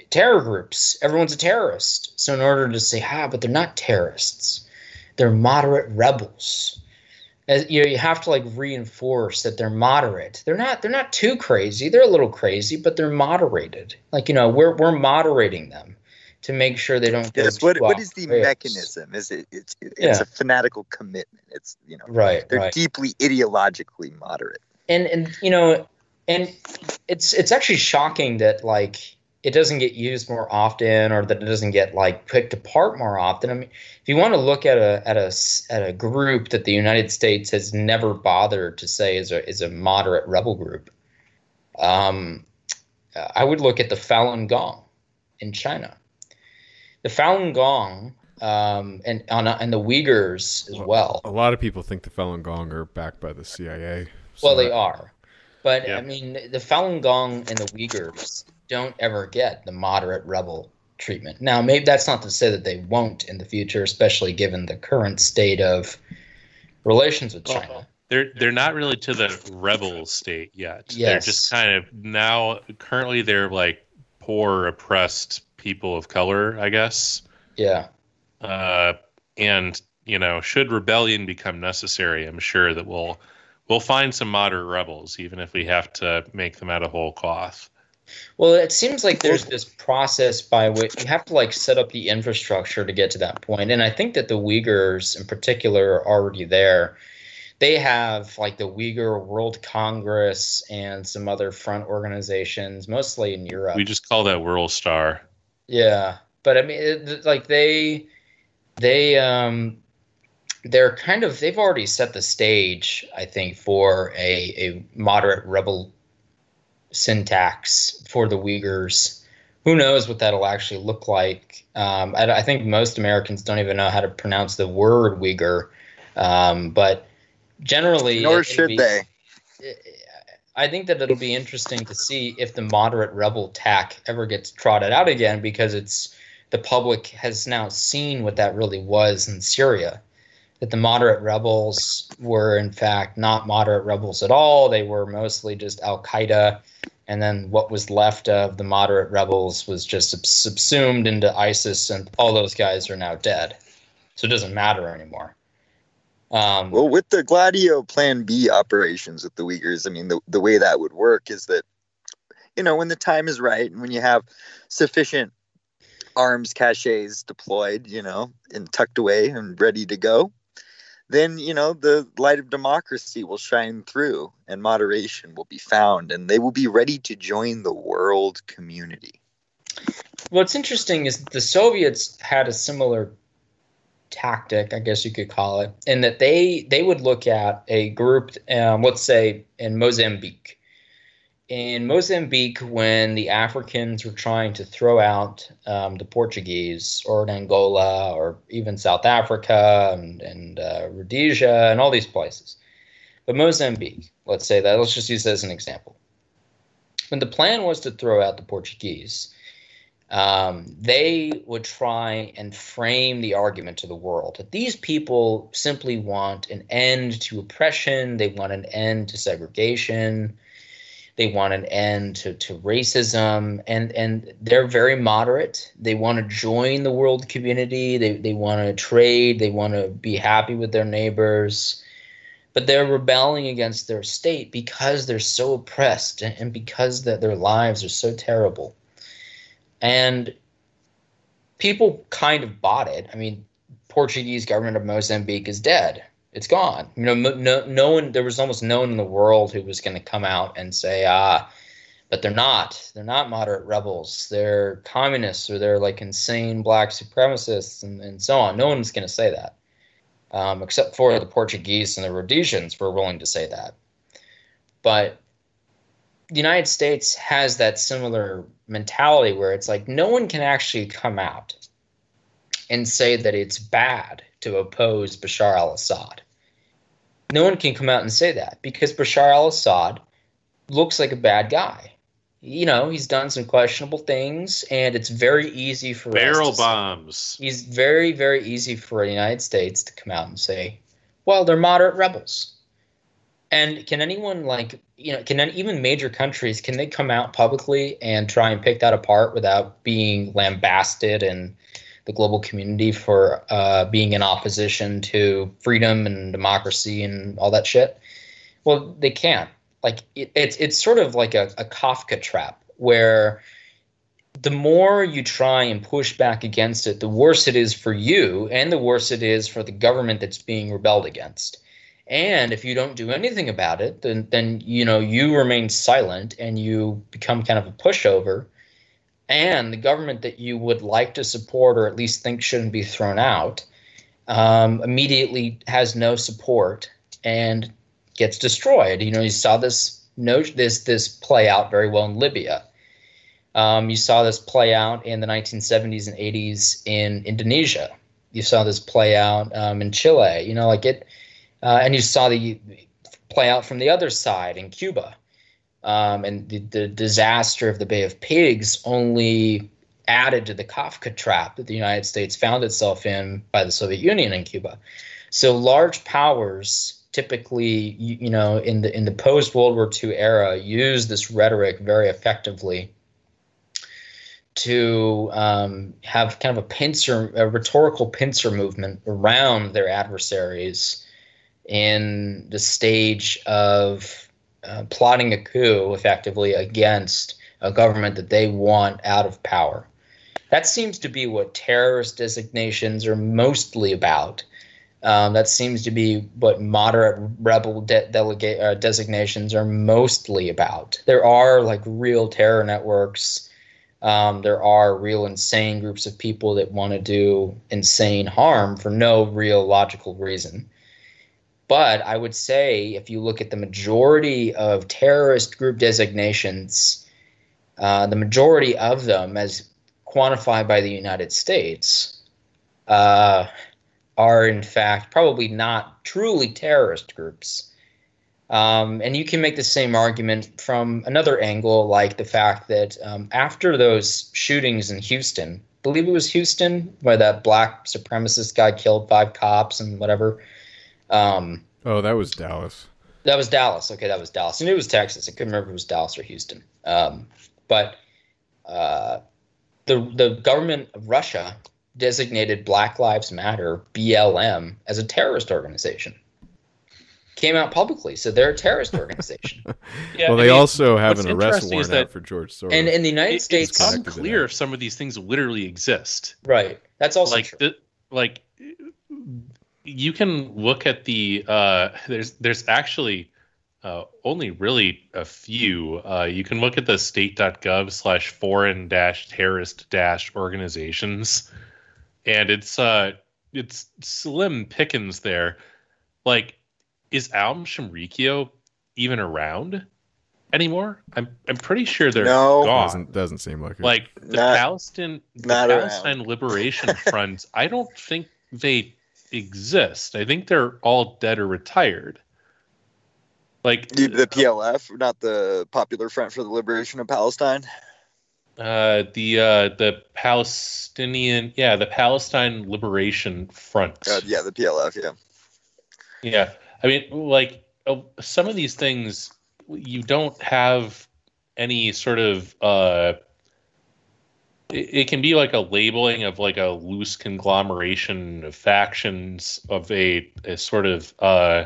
terror groups. Everyone's a terrorist. So in order to say, ah, but they're not terrorists, they're moderate rebels. As, you know, you have to like reinforce that they're moderate. They're not. They're not too crazy. They're a little crazy, but they're moderated. Like you know, we're we're moderating them to make sure they don't. Yes. What what is the rails. mechanism? Is it it's it's Yeah. a fanatical commitment. It's you know Right. they're right. deeply ideologically moderate. And and you know and it's it's actually shocking that like it doesn't get used more often or that it doesn't get like picked apart more often. I mean if you want to look at a at a at a group that the united states has never bothered to say is a is a moderate rebel group um i would look at the falun gong in china. The falun gong um and on and the uyghurs as well A lot of people think the Falun Gong are backed by the CIA. Well, so they are, but Yeah. I mean, the Falun Gong and the Uyghurs don't ever get the moderate rebel treatment. Now, maybe that's not to say that they won't in the future, especially given the current state of relations with China. they're they're not really to the rebel state yet. Yes. They're just kind of now. Currently, they're like poor, oppressed people of color, I guess. Yeah, Uh, and you know, should rebellion become necessary, I'm sure that we'll we'll find some moderate rebels, even if we have to make them out of whole cloth. Well, it seems like there's this process by which you have to like set up the infrastructure to get to that point, and I think that the Uyghurs in particular are already there. they have like the Uyghur World Congress and some other front organizations, mostly in Europe. We just call that World Star. Yeah, but I mean, it, like they, they, um, they're kind of they've already set the stage, I think, for a a moderate rebel syntax for the Uyghurs. Who knows what that'll actually look like? Um, I, I, think most Americans don't even know how to pronounce the word Uyghur, um, but generally, nor should be, they. I think that it'll be interesting to see if the moderate rebel tack ever gets trotted out again because it's the public has now seen what that really was in Syria. That the moderate rebels were in fact not moderate rebels at all. They were mostly just Al Qaeda, and then what was left of the moderate rebels was just subsumed into ISIS, and all those guys are now dead. So it doesn't matter anymore. Um, well, with the Gladio Plan B operations with the Uyghurs, I mean, the, the way that would work is that, you know, when the time is right and when you have sufficient arms caches deployed, you know, and tucked away and ready to go, then, you know, the light of democracy will shine through and moderation will be found and they will be ready to join the world community. What's interesting is the Soviets had a similar tactic, I guess you could call it, in that they they would look at a group, um, let's say in Mozambique. In Mozambique, when the Africans were trying to throw out um, the Portuguese, or in Angola, or even South Africa and, and uh, Rhodesia, and all these places, but Mozambique, let's say that, let's just use that as an example. When the plan was to throw out the Portuguese, um, they would try and frame the argument to the world that these people simply want an end to oppression, they want an end to segregation, they want an end to, to racism, and, and they're very moderate. They want to join the world community, they, they want to trade, they want to be happy with their neighbors. But they're rebelling against their state because they're so oppressed and because that their lives are so terrible and people kind of bought it. I mean, Portuguese government of Mozambique is dead. It's gone. You know, no, no one. There was almost no one in the world who was going to come out and say, ah, but they're not. They're not moderate rebels. They're communists or they're like insane black supremacists and, and so on. No one's going to say that, um, except for the Portuguese and the Rhodesians were willing to say that. But the United States has that similar mentality where it's like no one can actually come out and say that it's bad to oppose Bashar al Assad. No one can come out and say that because Bashar al Assad looks like a bad guy. You know, he's done some questionable things, and it's very easy for barrel bombs. He's very, very easy for the United States to come out and say, "Well, they're moderate rebels." And can anyone like you know can even major countries can they come out publicly and try and pick that apart without being lambasted in the global community for uh, being in opposition to freedom and democracy and all that shit? Well, they can't. Like it, it's it's sort of like a, a Kafka trap where the more you try and push back against it, the worse it is for you, and the worse it is for the government that's being rebelled against. And if you don't do anything about it, then then you know you remain silent and you become kind of a pushover. And the government that you would like to support or at least think shouldn't be thrown out um, immediately has no support and gets destroyed. You know, you saw this no this this play out very well in Libya. Um, you saw this play out in the 1970s and 80s in Indonesia. You saw this play out um, in Chile. You know, like it uh, and you saw the play out from the other side in Cuba. Um, and the, the disaster of the Bay of Pigs only added to the Kafka trap that the United States found itself in by the Soviet Union in Cuba. So large powers typically, you, you know, in the in the post World War II era, use this rhetoric very effectively to um, have kind of a pincer, a rhetorical pincer movement around their adversaries in the stage of uh, plotting a coup effectively against a government that they want out of power. That seems to be what terrorist designations are mostly about. Um, that seems to be what moderate rebel de- delegate uh, designations are mostly about. There are like real terror networks. Um, there are real insane groups of people that want to do insane harm for no real logical reason. But I would say if you look at the majority of terrorist group designations, uh, the majority of them, as quantified by the United States, uh, are in fact probably not truly terrorist groups. Um, and you can make the same argument from another angle, like the fact that um, after those shootings in Houston, I believe it was Houston, where that black supremacist guy killed five cops and whatever. Um, oh, that was Dallas. That was Dallas. Okay, that was Dallas. I knew it was Texas. I couldn't remember if it was Dallas or Houston. Um, but uh, the the government of Russia designated Black Lives Matter (BLM) as a terrorist organization. Came out publicly, so they're a terrorist organization. Yeah, well, I they mean, also have an arrest interesting is warrant out for George Soros. and in the United It- States, it's connected to unclear if some of these things literally exist. right? That's also like true. the, like you can look at the uh there's there's actually uh, only really a few uh, you can look at the state.gov slash foreign dash terrorist dash organizations and it's uh it's slim pickings there like is Aum Shinrikyo even around anymore i'm i'm pretty sure they're No. gone doesn't doesn't seem like it. like the Not- Palestine, the not around. Palestine Liberation Front. I don't think they exist. I think they're all dead or retired. Like The, the PLF, not the Popular Front for the Liberation of Palestine. uh, the uh, the Palestinian, yeah, the Palestine Liberation Front. Uh, yeah, the PLF. Yeah. Yeah, I mean, like uh, some of these things, you don't have any sort of. It, it can be like a labeling of like a loose conglomeration of factions of a, a sort of uh,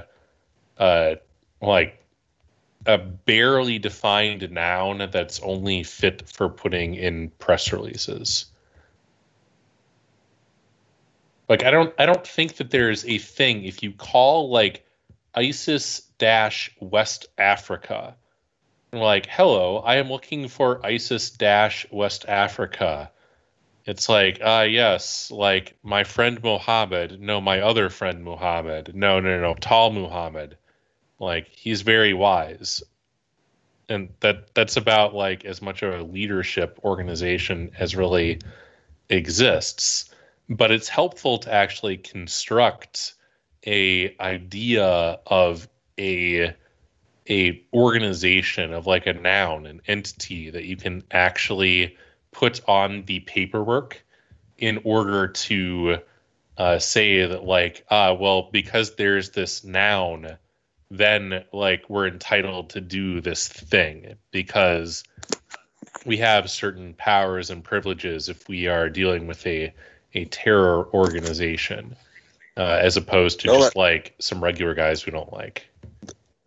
uh, like a barely defined noun that's only fit for putting in press releases. Like I don't I don't think that there's a thing if you call like ISIS dash West Africa like hello I am looking for ISIS dash West Africa. It's like ah yes like my friend Mohammed no my other friend Muhammad no no no tall Muhammad like he's very wise. And that that's about like as much of a leadership organization as really exists. But it's helpful to actually construct a idea of a a organization of like a noun an entity that you can actually put on the paperwork in order to uh, say that like ah well because there's this noun then like we're entitled to do this thing because we have certain powers and privileges if we are dealing with a a terror organization uh, as opposed to Well, just like some regular guys we don't like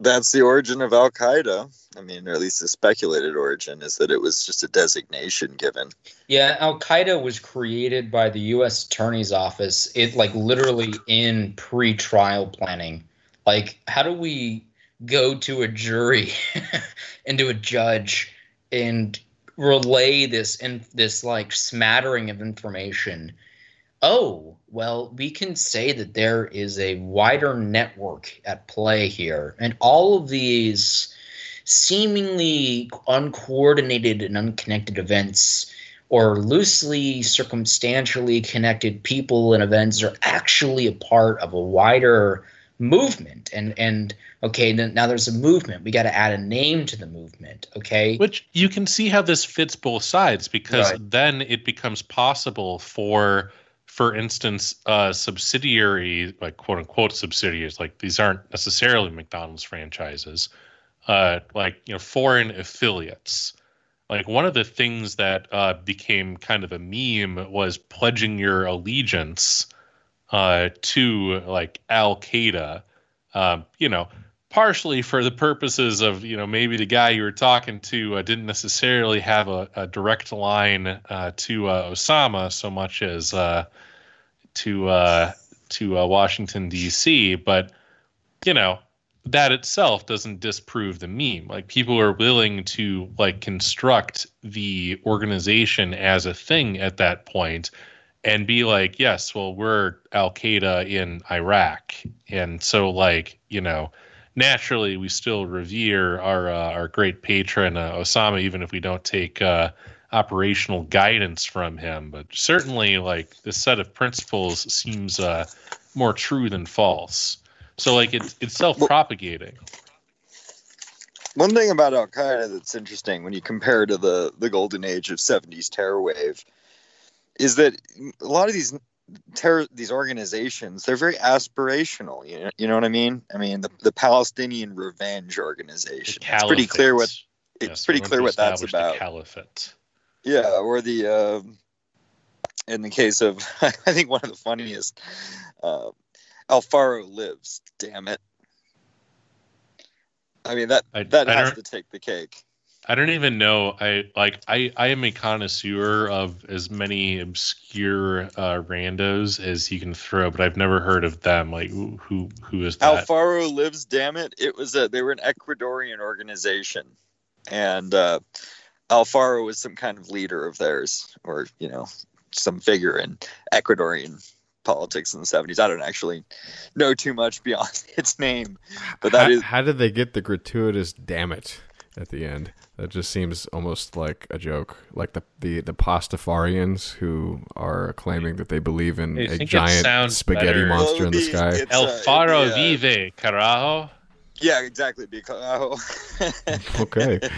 That's the origin of Al Qaeda. I mean, or at least the speculated origin is that it was just a designation given. Yeah, Al Qaeda was created by the U.S. Attorney's Office. It like literally in pre-trial planning. Like, how do we go to a jury and to a judge and relay this and this like smattering of information? Oh, well, we can say that there is a wider network at play here, and all of these seemingly uncoordinated and unconnected events or loosely circumstantially connected people and events are actually a part of a wider movement. And and okay now there's a movement. We got to add a name to the movement okay? Which you can see how this fits both sides because Right. then it becomes possible for for instance uh subsidiary like quote unquote subsidiaries like these aren't necessarily mcdonald's franchises uh like you know foreign affiliates. Like one of the things that uh became kind of a meme was pledging your allegiance uh to like al qaeda. Um you know partially for the purposes of you know maybe the guy you were talking to uh, didn't necessarily have a, a direct line uh, to uh, Osama so much as uh, to uh, to uh, Washington D.C., but you know that itself doesn't disprove the meme. Like people are willing to like construct the organization as a thing at that point and be like, yes, well, we're Al Qaeda in Iraq, and so like you know, naturally we still revere our uh, our great patron uh, Osama, even if we don't take uh, operational guidance from him. But certainly, like this set of principles seems uh, more true than false. So like it's it's self propagating. One thing about Al Qaeda that's interesting when you compare to the the golden age of '70s terror wave is that a lot of these terror these organizations they're very aspirational. You know, you know what I mean? I mean the, the Palestinian Revenge Organization. It's pretty clear what it's Yes, pretty clear what that's about. Caliphate. Yeah, or the uh, in the case of I think one of the funniest, uh, Alfaro lives. Damn it! I mean that I- that I has to take the cake. I don't even know. I like. I I am a connoisseur of as many obscure uh, randos as you can throw, but I've never heard of them. Like who who, who is that? Alfaro lives. Damn it! It was a they were an Ecuadorian organization, and uh, Alfaro was some kind of leader of theirs, or you know, some figure in Ecuadorian politics in the seventies. I don't actually know too much beyond its name, but that how, is how did they get the gratuitous "damn it" at the end? That just seems almost like a joke. Like the the, the Pastafarians who are claiming that they believe in I a giant spaghetti better- monster in the sky. it's, El uh, Faro it'd be, uh, Vive, carajo. Yeah, exactly. Because Okay.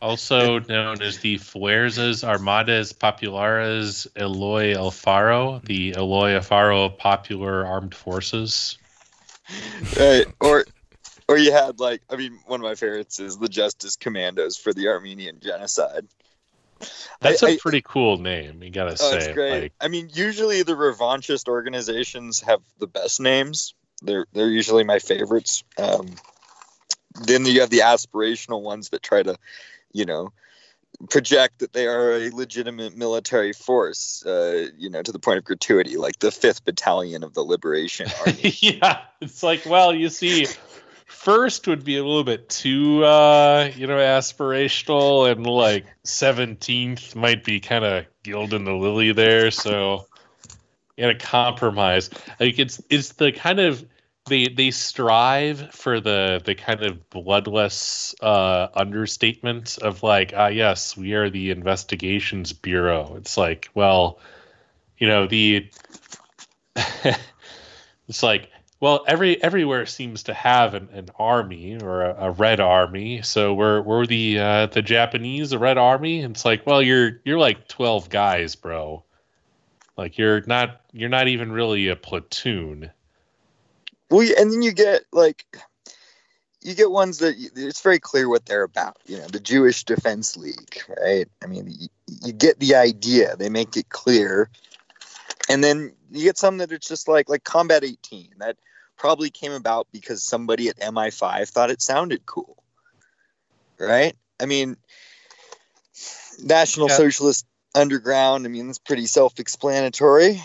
Also known as the Fuerzas Armadas Populares Eloy Alfaro, the Eloy Alfaro Popular Armed Forces. right. or or you had like I mean one of my favorites is the Justice Commandos for the Armenian genocide. That's a a pretty cool name, you gotta Oh, say. it's great. Like, I mean, usually the revanchist organizations have the best names. They're they're usually my favorites. Um, then you have the aspirational ones that try to, you know, project that they are a legitimate military force. Uh, you know, to the point of gratuity, like the Fifth Battalion of the Liberation Army. yeah, it's like, well, you see, first would be a little bit too, uh, you know, aspirational, and like seventeenth might be kind of gilding the lily there. So, you gotta compromise. Like it's it's the kind of they they strive for the the kind of bloodless uh understatement of like ah yes we are the investigations bureau it's like well you know the it's like well every everywhere seems to have an, an army or a, a red army so we're we're the uh the japanese red army it's like well you're you're like 12 guys bro like you're not you're not even really a platoon Well, and then you get like you get ones that it's very clear what they're about. You know, the Jewish Defense League, right? I mean, you, you get the idea. They make it clear, and then you get some that it's just like like Combat 18 that probably came about because somebody at MI5 thought it sounded cool, right? I mean, National Yeah. Socialist Underground. I mean, it's pretty self-explanatory.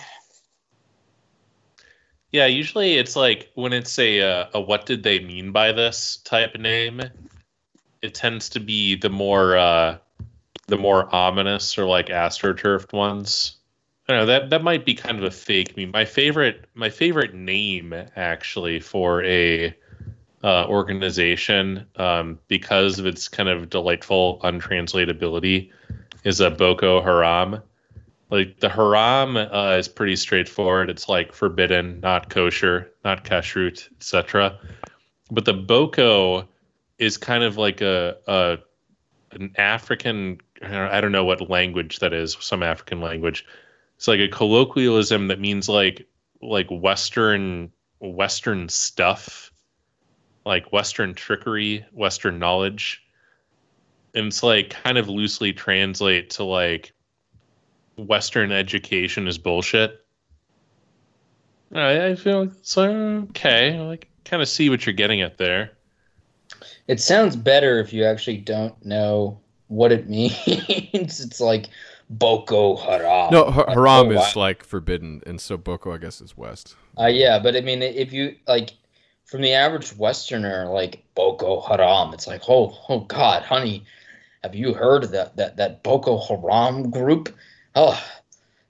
Yeah, usually it's like when it's a uh, a what did they mean by this type name, it tends to be the more uh, the more ominous or like astroturfed ones. Don't know that that might be kind of a fake meme. My favorite my favorite name actually for a uh, organization um, because of its kind of delightful untranslatability is a Boko Haram. Like the haram uh, is pretty straightforward. It's like forbidden not kosher not kashrut etc but the boko is kind of like a, a an african i don't know what language that is some african language it's like a colloquialism that means like like western western stuff like western trickery western knowledge and it's like kind of loosely translate to like Western education is bullshit. I, I feel it's uh, like, okay. Like kind of see what you're getting at there. It sounds better if you actually don't know what it means. it's like Boko Haram. No, ha- Like, haram oh, is wow. like forbidden, and so Boko, I guess, is west. Uh, yeah, but I mean, if you like, from the average Westerner, like Boko Haram, it's like, oh, oh God, honey, have you heard of that that that Boko Haram group? Oh,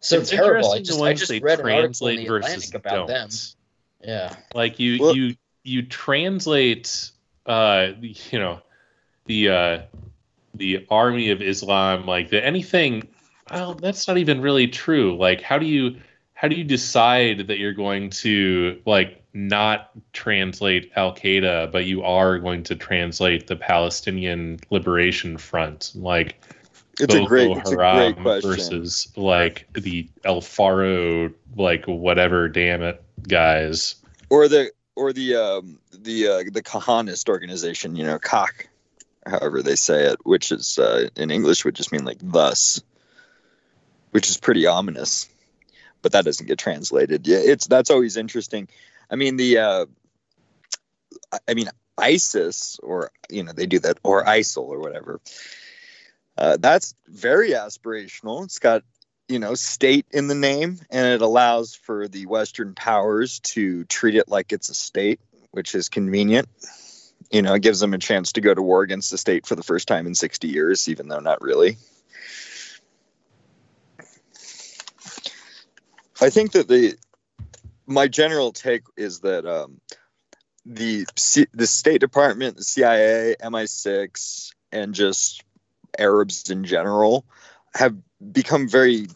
so It's terrible. I just I ones just read an article in the Atlantic about them. Yeah, like you Well- you you translate uh the- you know the uh the army of islam like the anything well that's not even really true like how do you how do you decide that you're going to like not translate al qaeda but you are going to translate the palestinian liberation front like It's a great, it's a great question. versus like the Alfaro, like whatever, damn it, guys. or the or the um the uh, the Kahanist organization, you know, Kach, however they say it, which is uh, in English would just mean like thus, which is pretty ominous, but that doesn't get translated. Yeah, it's that's always interesting. I mean the uh, I- mean ISIS or you know they do that or ISIL or whatever. Uh, that's very aspirational. It's got you know state in the name and it allows for the western powers to treat it like it's a state which is convenient you know it gives them a chance to go to war against the state for the first time in 60 years even though not really i think that the my general take is that um, the C- the state department the cia mi6 and just arabs in general have become very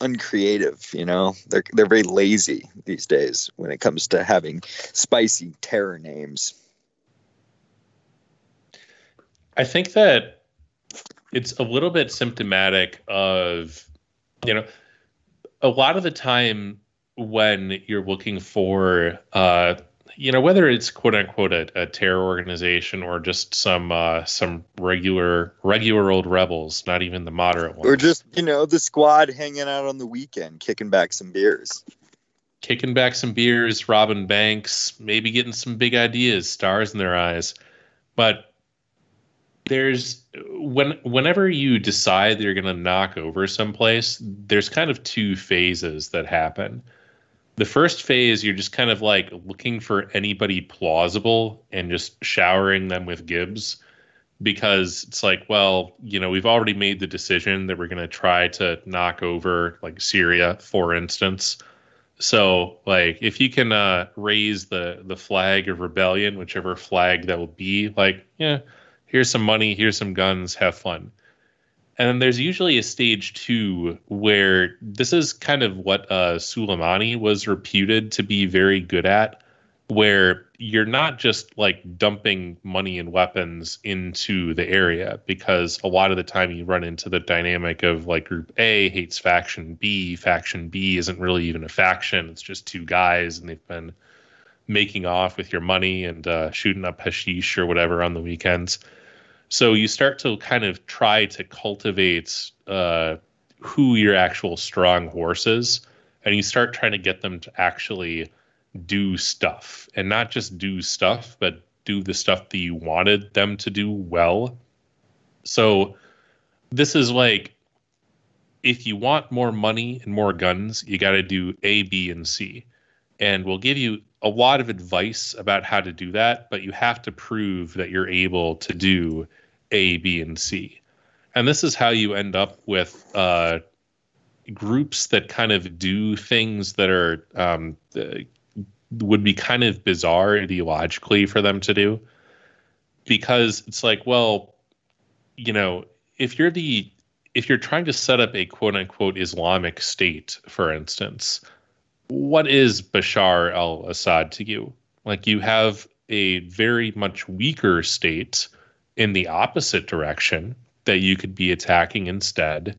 uncreative you know? They're they're very lazy these days when it comes to having spicy terror names. I think that it's a little bit symptomatic of, you know, a lot of the time when you're looking for, uh, you know, whether it's quote unquote a, a terror organization or just some uh, some regular regular old rebels, not even the moderate ones, or just you know the squad hanging out on the weekend kicking back some beers kicking back some beers, robbing banks, maybe getting some big ideas, stars in their eyes. But there's when whenever you decide that you're going to knock over someplace, there's kind of two phases that happen. The first phase, you're just kind of like looking for anybody plausible and just showering them with Gibbs because it's like, well, you know, we've already made the decision that we're going to try to knock over like Syria, for instance. So, like, if you can uh, raise the the flag of rebellion, whichever flag that will be, like, yeah, here's some money, here's some guns, have fun. And then there's usually a stage two where this is kind of what uh, Soleimani was reputed to be very good at, where you're not just like dumping money and weapons into the area, because a lot of the time you run into the dynamic of like Group A hates Faction B, Faction B isn't really even a faction, it's just two guys, and they've been making off with your money and uh, shooting up hashish or whatever on the weekends. So you start to kind of try to cultivate uh, who your actual strong horse is, and you start trying to get them to actually do stuff, and not just do stuff, but do the stuff that you wanted them to do well. So this is like if you want more money and more guns, you got to do A, B, and C. And we'll give you a lot of advice about how to do that, but you have to prove that you're able to do A, B, and C. And this is how you end up with uh, groups that kind of do things that are um, would be kind of bizarre ideologically for them to do, because it's like, well, you know, if you're the if you're trying to set up a quote unquote Islamic state, for instance, what is Bashar al Assad to you? Like, you have a very much weaker state in the opposite direction that you could be attacking instead.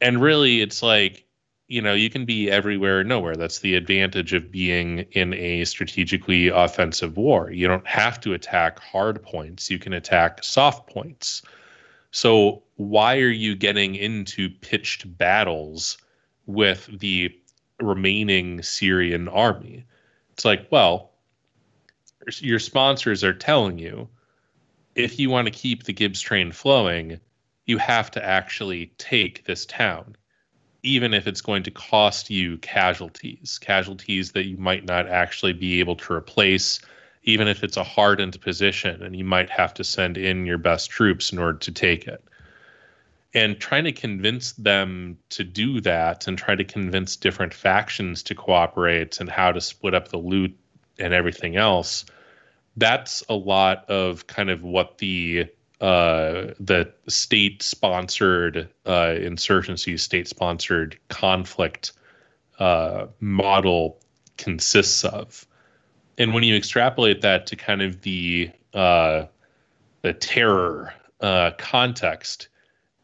And really, it's like, you know, you can be everywhere or nowhere. That's the advantage of being in a strategically offensive war. You don't have to attack hard points, you can attack soft points. So, why are you getting into pitched battles with the remaining Syrian army? It's like, well, your sponsors are telling you if you want to keep the Gibbs train flowing, you have to actually take this town, even if it's going to cost you casualties, casualties that you might not actually be able to replace, even if it's a hardened position and you might have to send in your best troops in order to take it. And trying to convince them to do that and try to convince different factions to cooperate and how to split up the loot and everything else, that's a lot of kind of what the uh, the state sponsored uh, insurgency, state sponsored conflict uh, model consists of. And when you extrapolate that to kind of the uh, the terror uh, context,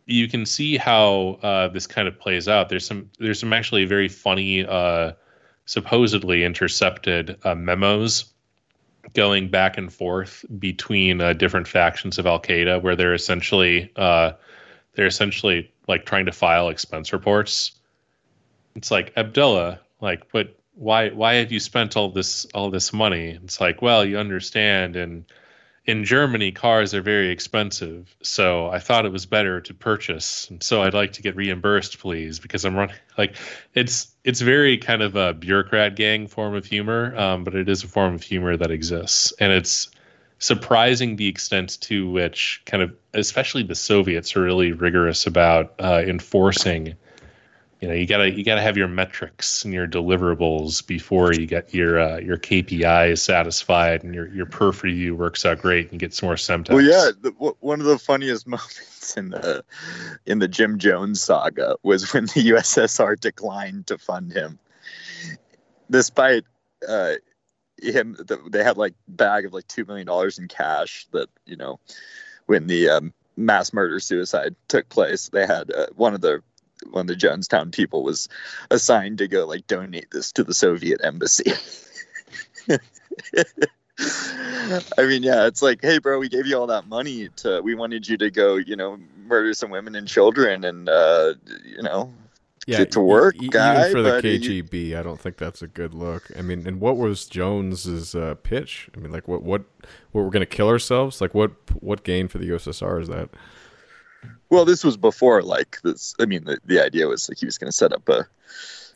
you can see how uh, this kind of plays out. There's some there's some actually very funny, supposedly intercepted memos going back and forth between uh, different factions of Al Qaeda, where they're essentially uh, they're essentially like trying to file expense reports. It's like Abdullah, like, but why why have you spent all this all this money? It's like, well, you understand, and in Germany, cars are very expensive, so I thought it was better to purchase, and so I'd like to get reimbursed, please, because I'm running. Like, it's it's very kind of a bureaucrat gang form of humor, um, but it is a form of humor that exists, and it's surprising the extent to which kind of, especially the Soviets, are really rigorous about uh, enforcing you know you gotta you gotta have your metrics and your deliverables before you get your uh, your KPIs satisfied and your your perf review works out great and you get some more Semtex. Well, yeah, the, w- one of the funniest moments in the in the Jim Jones saga was when the USSR declined to fund him, despite uh, him. The, they had like bag of like two million dollars in cash that you know when the um, mass murder suicide took place. They had uh, one of the of the Jonestown people was assigned to go like donate this to the Soviet embassy. I mean, yeah, it's like, hey, bro, we gave you all that money to, we wanted you to go, you know, murder some women and children and, uh, you know, yeah, get to work, e- guy. Even for the but you- KGB, I don't think that's a good look. I mean, and what was Jones's uh, pitch? I mean, like, what, what, what we're gonna kill ourselves? Like, what, what gain for the USSR is that? Well, this was before like this. I mean, the, the idea was like he was going to set up a,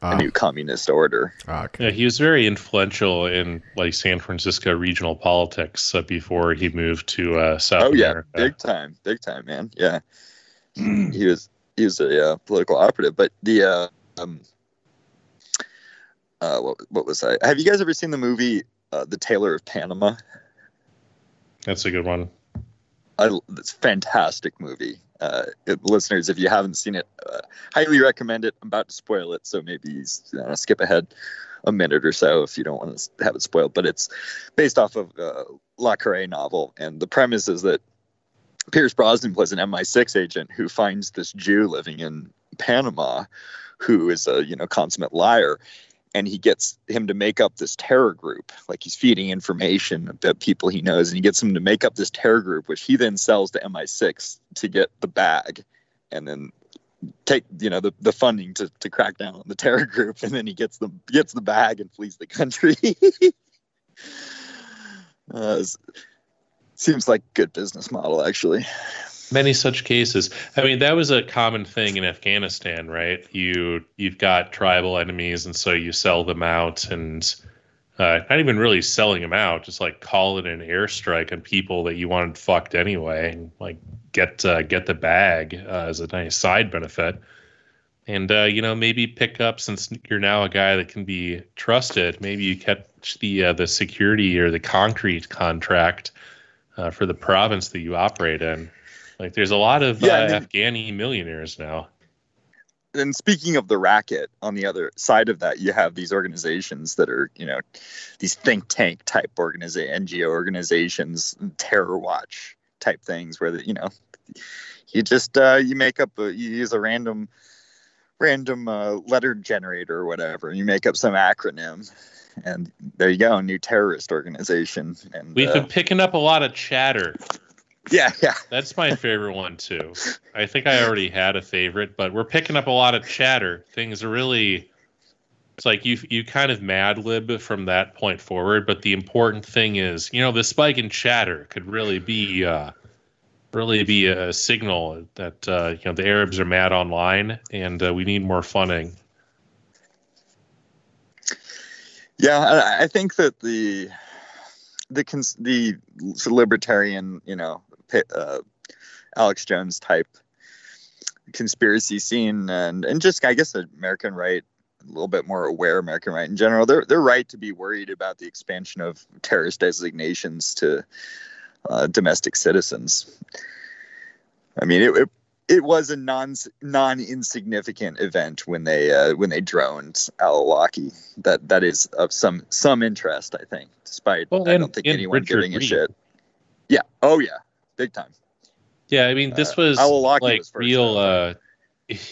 Ah. a new communist order. Ah, okay. Yeah, he was very influential in like San Francisco regional politics uh, before he moved to uh, South oh yeah, America. big time, big time, man. Yeah, he was he was a uh, political operative. But the uh, um, uh, what, what was I? Have you guys ever seen the movie uh, The Tailor of Panama? That's a good one. I, it's a fantastic movie. Uh, listeners, if you haven't seen it, uh, highly recommend it. I'm about to spoil it, so maybe know, skip ahead a minute or so if you don't want to have it spoiled. But it's based off of a Le Carre novel, and the premise is that Pierce Brosnan plays an MI6 agent who finds this Jew living in Panama, who is a you know consummate liar, and he gets him to make up this terror group. Like he's feeding information about people he knows, and he gets him to make up this terror group, which he then sells to MI6 to get the bag, and then take you know the, the funding to, to crack down on the terror group, and then he gets the gets the bag and flees the country. uh, seems like good business model, actually. Many such cases. I mean, that was a common thing in Afghanistan, right? You you've got tribal enemies, and so you sell them out, and uh, not even really selling them out, just like call it an airstrike on people that you wanted fucked anyway, and like get uh, get the bag uh, as a nice side benefit. And uh, you know, maybe pick up since you're now a guy that can be trusted. Maybe you catch the uh, the security or the concrete contract uh, for the province that you operate in. Like, there's a lot of Yeah, uh, mean- Afghani millionaires now. and speaking of the racket, on the other side of that, you have these organizations that are, you know, these think tank type organization, NGO organizations, terror watch type things, where the, you know, you just uh, you make up, a, you use a random, random uh, letter generator or whatever, and you make up some acronym, and there you go, a new terrorist organization. And We've uh, been picking up a lot of chatter. Yeah, yeah, That's my favorite one too. I think I already had a favorite, but we're picking up a lot of chatter. Things are really. It's like you you kind of mad lib from that point forward, but the important thing is, you know, the spike in chatter could really be uh, really be a signal that uh, you know the Arabs are mad online and uh, we need more funding. Yeah, I, I think that the the cons- the libertarian, you know, uh, Alex Jones type conspiracy scene and and just I guess the American right a little bit more aware American right in general they're they're right to be worried about the expansion of terrorist designations to uh, domestic citizens. I mean it, it it was a non non insignificant event when they uh, when they droned al-Awlaki. That that is of some some interest, I think, despite well, I don't think anyone Richard giving a shit. Yeah. Oh yeah. Big time. Yeah, I mean, this Uh, was like real, uh,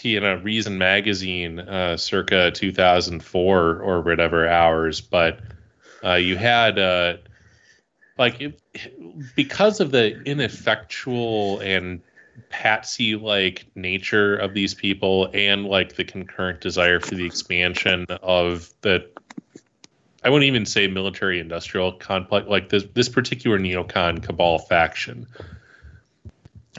you know, Reason magazine, uh, circa 2004 or whatever hours. But uh, you had, uh, like, it, because of the ineffectual and patsy like nature of these people and like the concurrent desire for the expansion of the I wouldn't even say military industrial complex like this this particular neocon cabal faction.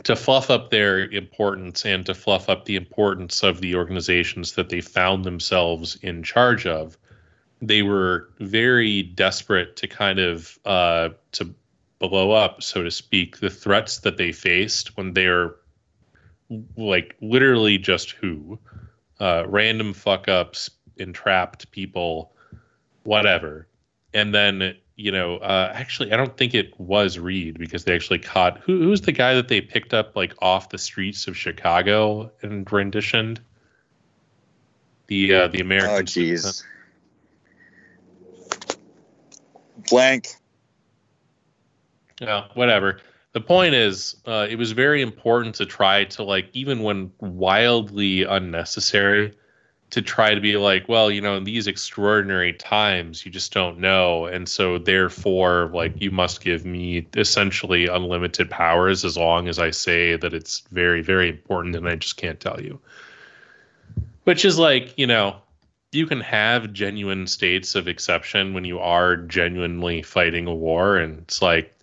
To fluff up their importance and to fluff up the importance of the organizations that they found themselves in charge of they were very desperate to kind of uh, to blow up so to speak the threats that they faced when they're like literally just who uh, random fuck ups entrapped people whatever and then you know uh, actually i don't think it was reed because they actually caught who who's the guy that they picked up like off the streets of chicago and renditioned the uh, the american Oh jeez. Blank. Yeah, whatever. The point is, uh, it was very important to try to like, even when wildly unnecessary, to try to be like, well, you know, in these extraordinary times, you just don't know, and so therefore, like, you must give me essentially unlimited powers as long as I say that it's very, very important, and I just can't tell you. Which is like, you know, you can have genuine states of exception when you are genuinely fighting a war, and it's like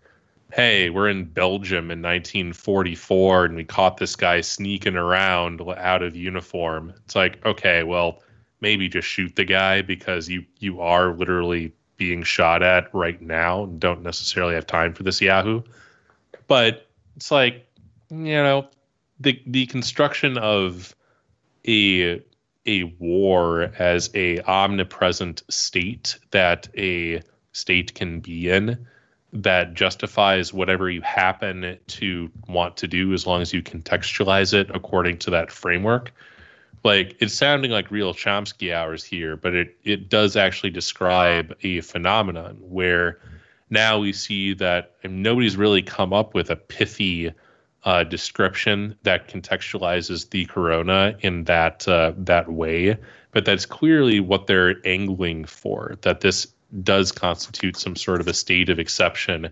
hey, we're in Belgium in 1944 and we caught this guy sneaking around out of uniform. It's like, okay, well, maybe just shoot the guy because you you are literally being shot at right now and don't necessarily have time for this Yahoo. But it's like, you know, the the construction of a a war as a omnipresent state that a state can be in that justifies whatever you happen to want to do as long as you contextualize it according to that framework. Like it's sounding like real Chomsky hours here, but it it does actually describe a phenomenon where now we see that nobody's really come up with a pithy uh, description that contextualizes the corona in that uh, that way, but that's clearly what they're angling for. That this does constitute some sort of a state of exception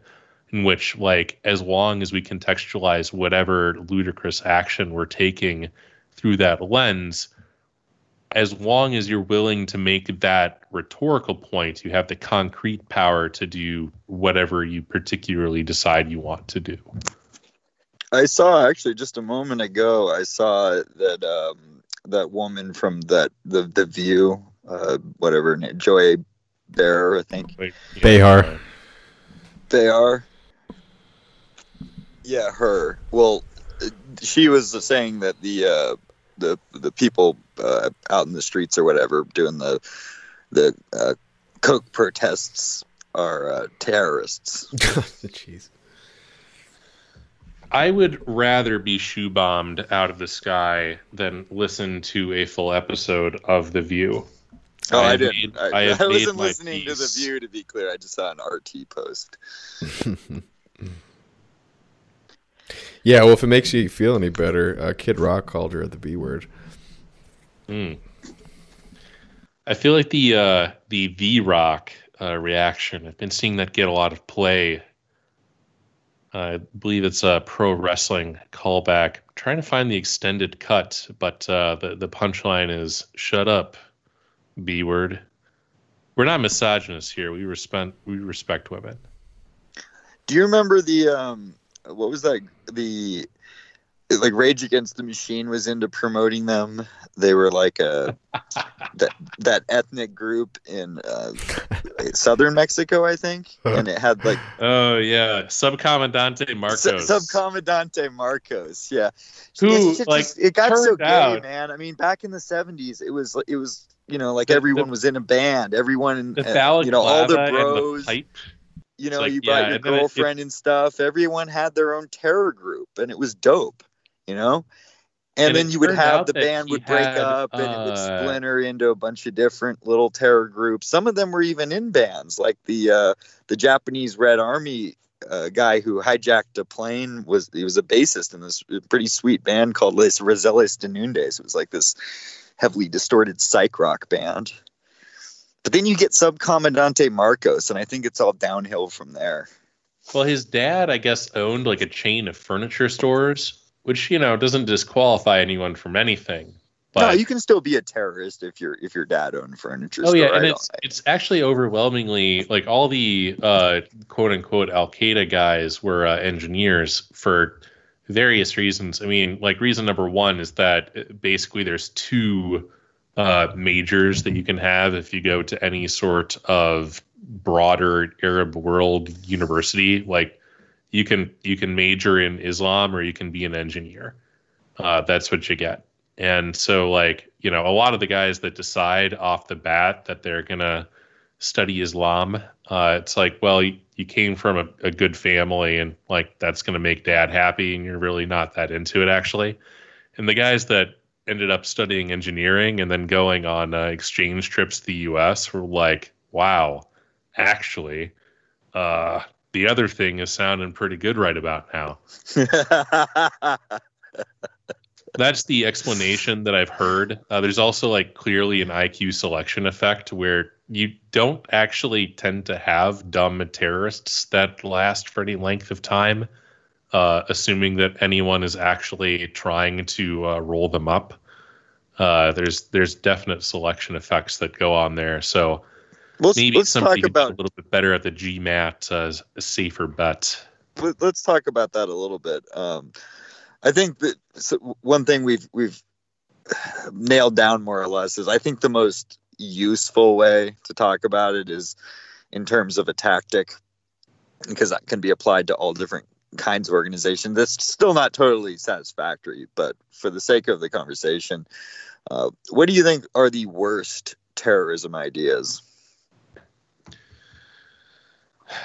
in which like as long as we contextualize whatever ludicrous action we're taking through that lens as long as you're willing to make that rhetorical point you have the concrete power to do whatever you particularly decide you want to do I saw actually just a moment ago. I saw that um, that woman from that the the View, uh, whatever Joy Bear, I think Like, you Behar. they are. Yeah, her. Well, uh, she was saying that the uh, the the people uh, out in the streets or whatever doing the the uh, coke protests are uh, terrorists. Jeez. I would rather be shoe bombed out of the sky than listen to a full episode of The View. Oh, I, have didn't. made- I, I I wasn't my listening to the. View. To be clear, I just saw an RT post. Yeah, well, if it makes you feel any better, uh, Kid Rock called her the B word. Mm. I feel like the uh, the V Rock uh, reaction. I've been seeing that get a lot of play. I believe it's a pro wrestling callback. I'm trying to find the extended cut, but uh, the the punchline is "Shut up, B word." We're not misogynists here. We respect we respect women. Do you remember the um what was that? The like Rage Against the Machine was into promoting them. They were like a that that ethnic group in uh, southern Mexico, I think, and it had like Oh yeah, Subcomandante Marcos. Sub Subcomandante Marcos, yeah. Who, It's just- like, it got so gay, out- man. I mean, back in the seventies, it was it was you know like everyone was in a band. Everyone, the uh, you know, all the bros. the you know, like, you brought yeah, your then it- girlfriend and stuff. Everyone had their own terror group, and it was dope, you know. And, And then you would have the band would break had, up, and it would uh, splinter into a bunch of different little terror groups. Some of them were even in bands, like the uh, the Japanese Red Army uh, guy who hijacked a plane was he was a bassist in this pretty sweet band called Les Rallizes Dénudés. It was like this heavily distorted psych rock band. But then you get Subcomandante Marcos, and I think it's all downhill from there. Well, his dad, I guess, owned like a chain of furniture stores, which you know doesn't disqualify anyone from anything. But no, you can still be a terrorist if your if your dad owned furniture oh store. yeah, and it's it's actually overwhelmingly like all the uh, quote unquote Al Qaeda guys were uh, engineers for various reasons. I mean, like reason number one is that uh, basically there's two uh, majors that you can have if you go to any sort of broader Arab world university. Like you can you can major in Islam or you can be an engineer. Uh, that's what you get. And so, like, you know, a lot of the guys that decide off the bat that they're to study Islam, uh, it's like, well, you, you came from a, a good family and, like, that's going to make dad happy. And you're really not that into it, actually. And the guys that ended up studying engineering and then going on uh, exchange trips to the US were like, wow, actually, uh, the other thing is sounding pretty good right about now. That's the explanation that I've heard. Uh, there's also like clearly an IQ selection effect where you don't actually tend to have dumb terrorists that last for any length of time, uh, assuming that anyone is actually trying to uh, roll them up. Uh, there's there's definite selection effects that go on there. So Let's- maybe let's somebody talk about- a little bit better at the GMAT uh, a safer bet. Let- let's talk about that a little bit. Um, I think that one thing we've we've nailed down more or less is I think the most useful way to talk about it is in terms of a tactic because that can be applied to all different kinds of organizations. That's still not totally satisfactory, but for the sake of the conversation, uh, what do you think are the worst terrorism ideas?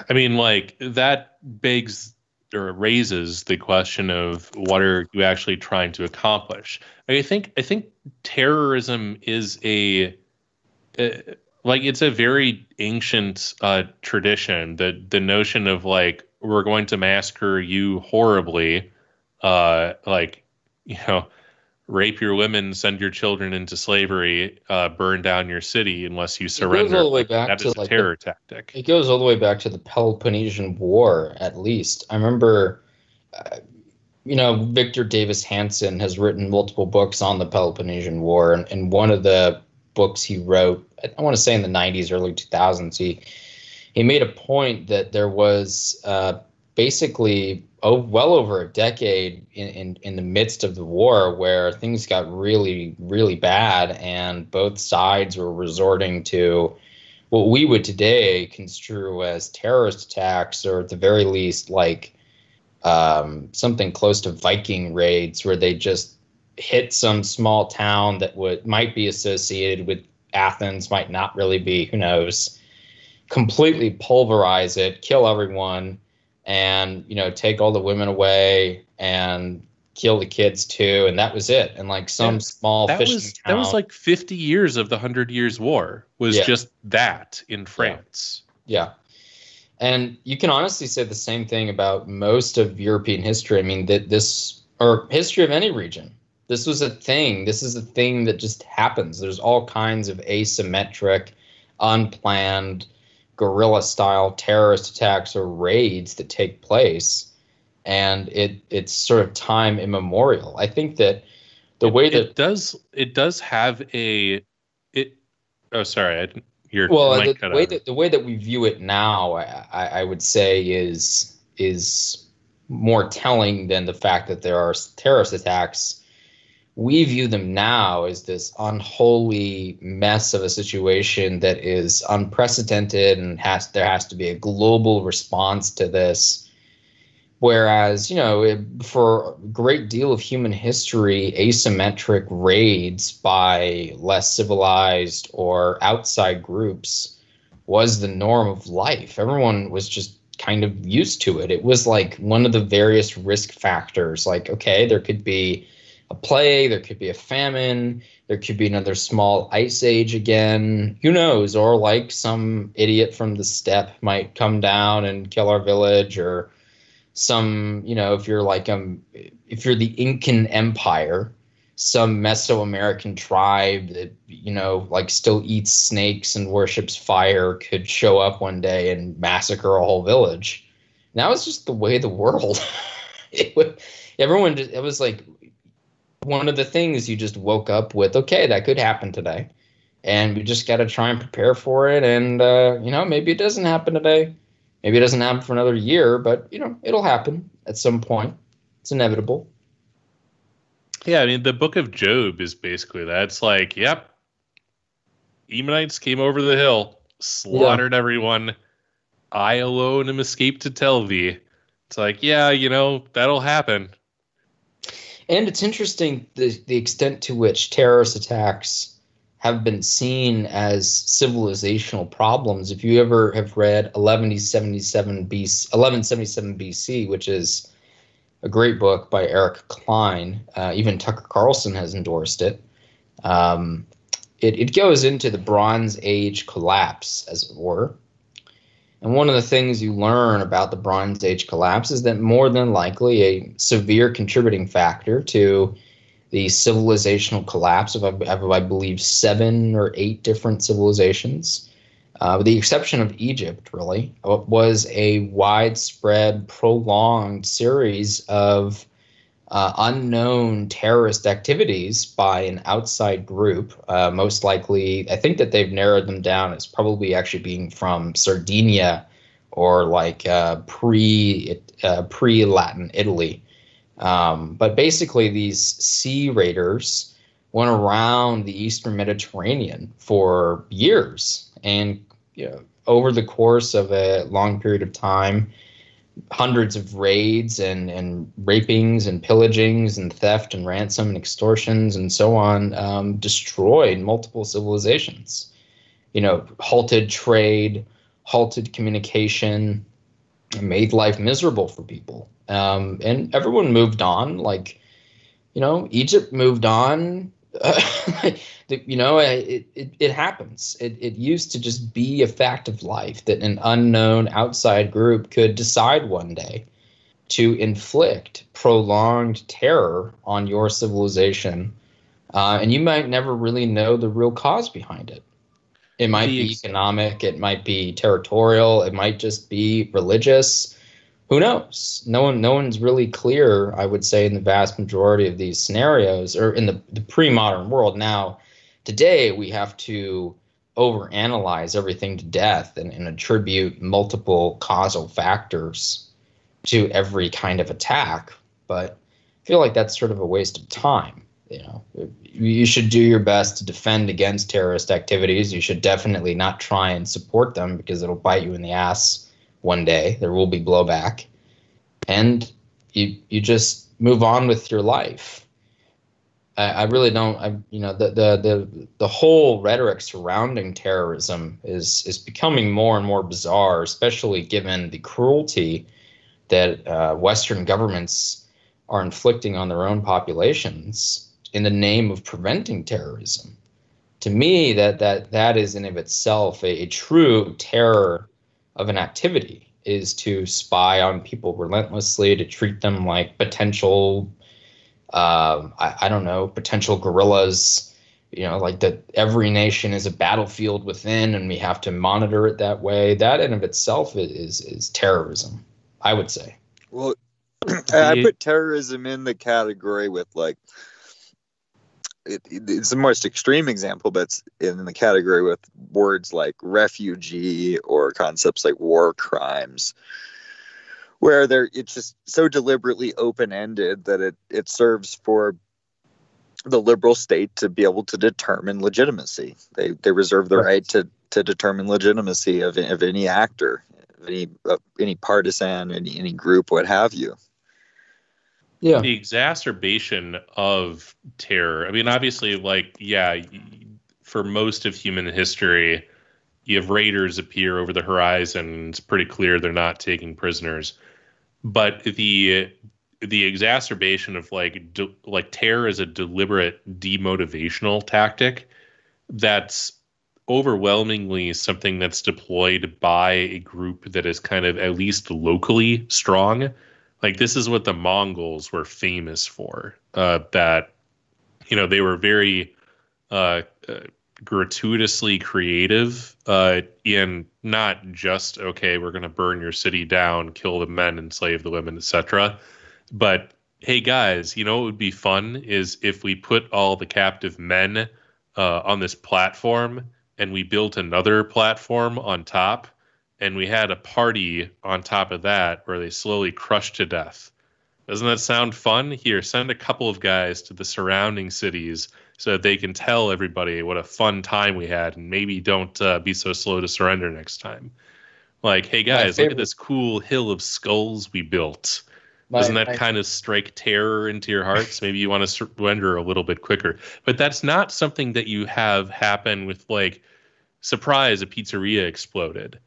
I mean, like that begs or raises the question of what are you actually trying to accomplish? I think I think terrorism is a uh, like it's a very ancient uh, tradition. The the notion of like we're going to massacre you horribly, uh, like you know, rape your women, send your children into slavery, uh, burn down your city unless you goes surrender. all the way back That to, like, the- terror tactic. It goes all the way back to the Peloponnesian War, at least. I remember, uh, you know, Victor Davis Hanson has written multiple books on the Peloponnesian War, and, and one of the books he wrote, I want to say in the 90s, early 2000s, he he made a point that there was uh, basically oh, well over a decade in, in, in the midst of the war where things got really, really bad, and both sides were resorting to what we would today construe as terrorist attacks, or at the very least, like um, something close to Viking raids, where they just hit some small town that would might be associated with Athens, might not really be, who knows. Completely pulverize it, kill everyone, and you know take all the women away and kill the kids too, and that was it. And like some Yeah, small that fishing was town. that was like 50 years of the Hundred Years' War was Yeah. just that in France. Yeah. And you can honestly say the same thing about most of European history. I mean, that this, or history of any region, this was a thing. This is a thing that just happens. There's all kinds of asymmetric, unplanned, guerrilla style terrorist attacks or raids that take place. And it it's sort of time immemorial. I think that the way that it does it does have a it. Oh, sorry, I didn't. Your well the, cut way that the way that we view it now I, I, I would say is is more telling than the fact that there are terrorist attacks. We view them now as this unholy mess of a situation that is unprecedented and has there has to be a global response to this. Whereas, you know, it, for a great deal of human history, asymmetric raids by less civilized or outside groups was the norm of life. Everyone was just kind of used to it. It was like one of the various risk factors. Like, okay, there could be a plague, there could be a famine, there could be another small ice age again. Who knows? Or like some idiot from the steppe might come down and kill our village, or some, you know, if you're like um, if you're the Incan Empire, some Mesoamerican tribe that you know like still eats snakes and worships fire could show up one day and massacre a whole village. Now it's just the way the world. it would, everyone just, it was like one of the things you just woke up with. Okay, that could happen today, and we just got to try and prepare for it. And uh, you know maybe it doesn't happen today, maybe it doesn't happen for another year, but you know it'll happen at some point. It's inevitable. Yeah, I mean, the book of Job is basically that. It's like, yep, Ammonites came over the hill, slaughtered yeah. everyone. I alone am escaped to tell thee. It's like, yeah, you know, that'll happen. And it's interesting the, the extent to which terrorist attacks have been seen as civilizational problems. If you ever have read 1177 BC, 1177 BC, which is a great book by Eric Cline, Uh, even Tucker Carlson has endorsed it. Um, it. It goes into the Bronze Age collapse, as it were. And one of the things you learn about the Bronze Age collapse is that more than likely a severe contributing factor to the civilizational collapse of, of I believe, seven or eight different civilizations uh, with the exception of Egypt, really, uh, was a widespread, prolonged series of uh, unknown terrorist activities by an outside group. Uh, most likely, I think that they've narrowed them down as probably actually being from Sardinia or like uh, pre uh, pre Latin Italy. Um, but basically, these sea raiders went around the Eastern Mediterranean for years and you know, over the course of a long period of time, hundreds of raids and, and rapings and pillagings and theft and ransom and extortions and so on um, destroyed multiple civilizations. You know, halted trade, halted communication, made life miserable for people. Um, and everyone moved on. Like, you know, Egypt moved on. you know, it, it, it happens. It, it used to just be a fact of life that an unknown outside group could decide one day to inflict prolonged terror on your civilization. Uh, and you might never really know the real cause behind it. It might be economic, it might be territorial, it might just be religious. Who knows? No one, no one's really clear. I would say in the vast majority of these scenarios, or in the, the pre-modern world. Now, Today, we have to overanalyze everything to death and, and attribute multiple causal factors to every kind of attack. But I feel like that's sort of a waste of time. You know, you should do your best to defend against terrorist activities. You should definitely not try and support them because it'll bite you in the ass one day. There will be blowback, and you you just move on with your life. I, I really don't. I you know the, the the the whole rhetoric surrounding terrorism is is becoming more and more bizarre, especially given the cruelty that uh, Western governments are inflicting on their own populations in the name of preventing terrorism. To me, that that that is in of itself a, a true terror of an activity is to spy on people relentlessly, to treat them like potential um, I, I don't know, potential guerrillas, you know, like that every nation is a battlefield within and we have to monitor it that way. That in of itself is, is terrorism, I would say. Well, I put terrorism in the category with like, it, it's the most extreme example, but it's in the category with words like refugee or concepts like war crimes where they're it's just so deliberately open ended that it it serves for the liberal state to be able to determine legitimacy. They they reserve the Right. right to to determine legitimacy of of any actor, any uh, any partisan, any any group, what have you. Yeah. the exacerbation of terror. I mean, obviously, like, yeah, for most of human history, you have raiders appear over the horizon. It's pretty clear they're not taking prisoners. But the the exacerbation of like de- like terror is a deliberate demotivational tactic that's overwhelmingly something that's deployed by a group that is kind of at least locally strong like this is what the mongols were famous for uh, that you know they were very uh, uh, gratuitously creative uh, in not just okay we're going to burn your city down kill the men enslave the women etc but hey guys you know what would be fun is if we put all the captive men uh, on this platform and we built another platform on top and we had a party on top of that where they slowly crushed to death. Doesn't that sound fun? Here, send a couple of guys to the surrounding cities so that they can tell everybody what a fun time we had and maybe don't uh, be so slow to surrender next time. Like, hey guys, look at this cool hill of skulls we built. My- Doesn't that my- kind of strike terror into your hearts? Maybe you want to surrender a little bit quicker. But that's not something that you have happen with like surprise a pizzeria exploded.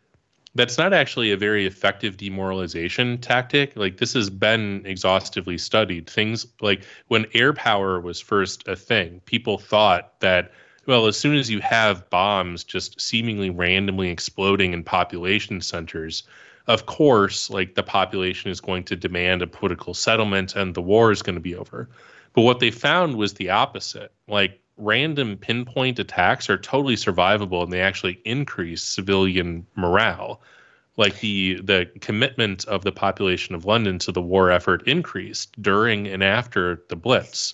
That's not actually a very effective demoralization tactic. Like this has been exhaustively studied. Things like when air power was first a thing, people thought that well, as soon as you have bombs just seemingly randomly exploding in population centers, of course, like the population is going to demand a political settlement and the war is going to be over. But what they found was the opposite. Like random pinpoint attacks are totally survivable and they actually increase civilian morale. Like the the commitment of the population of London to the war effort increased during and after the Blitz.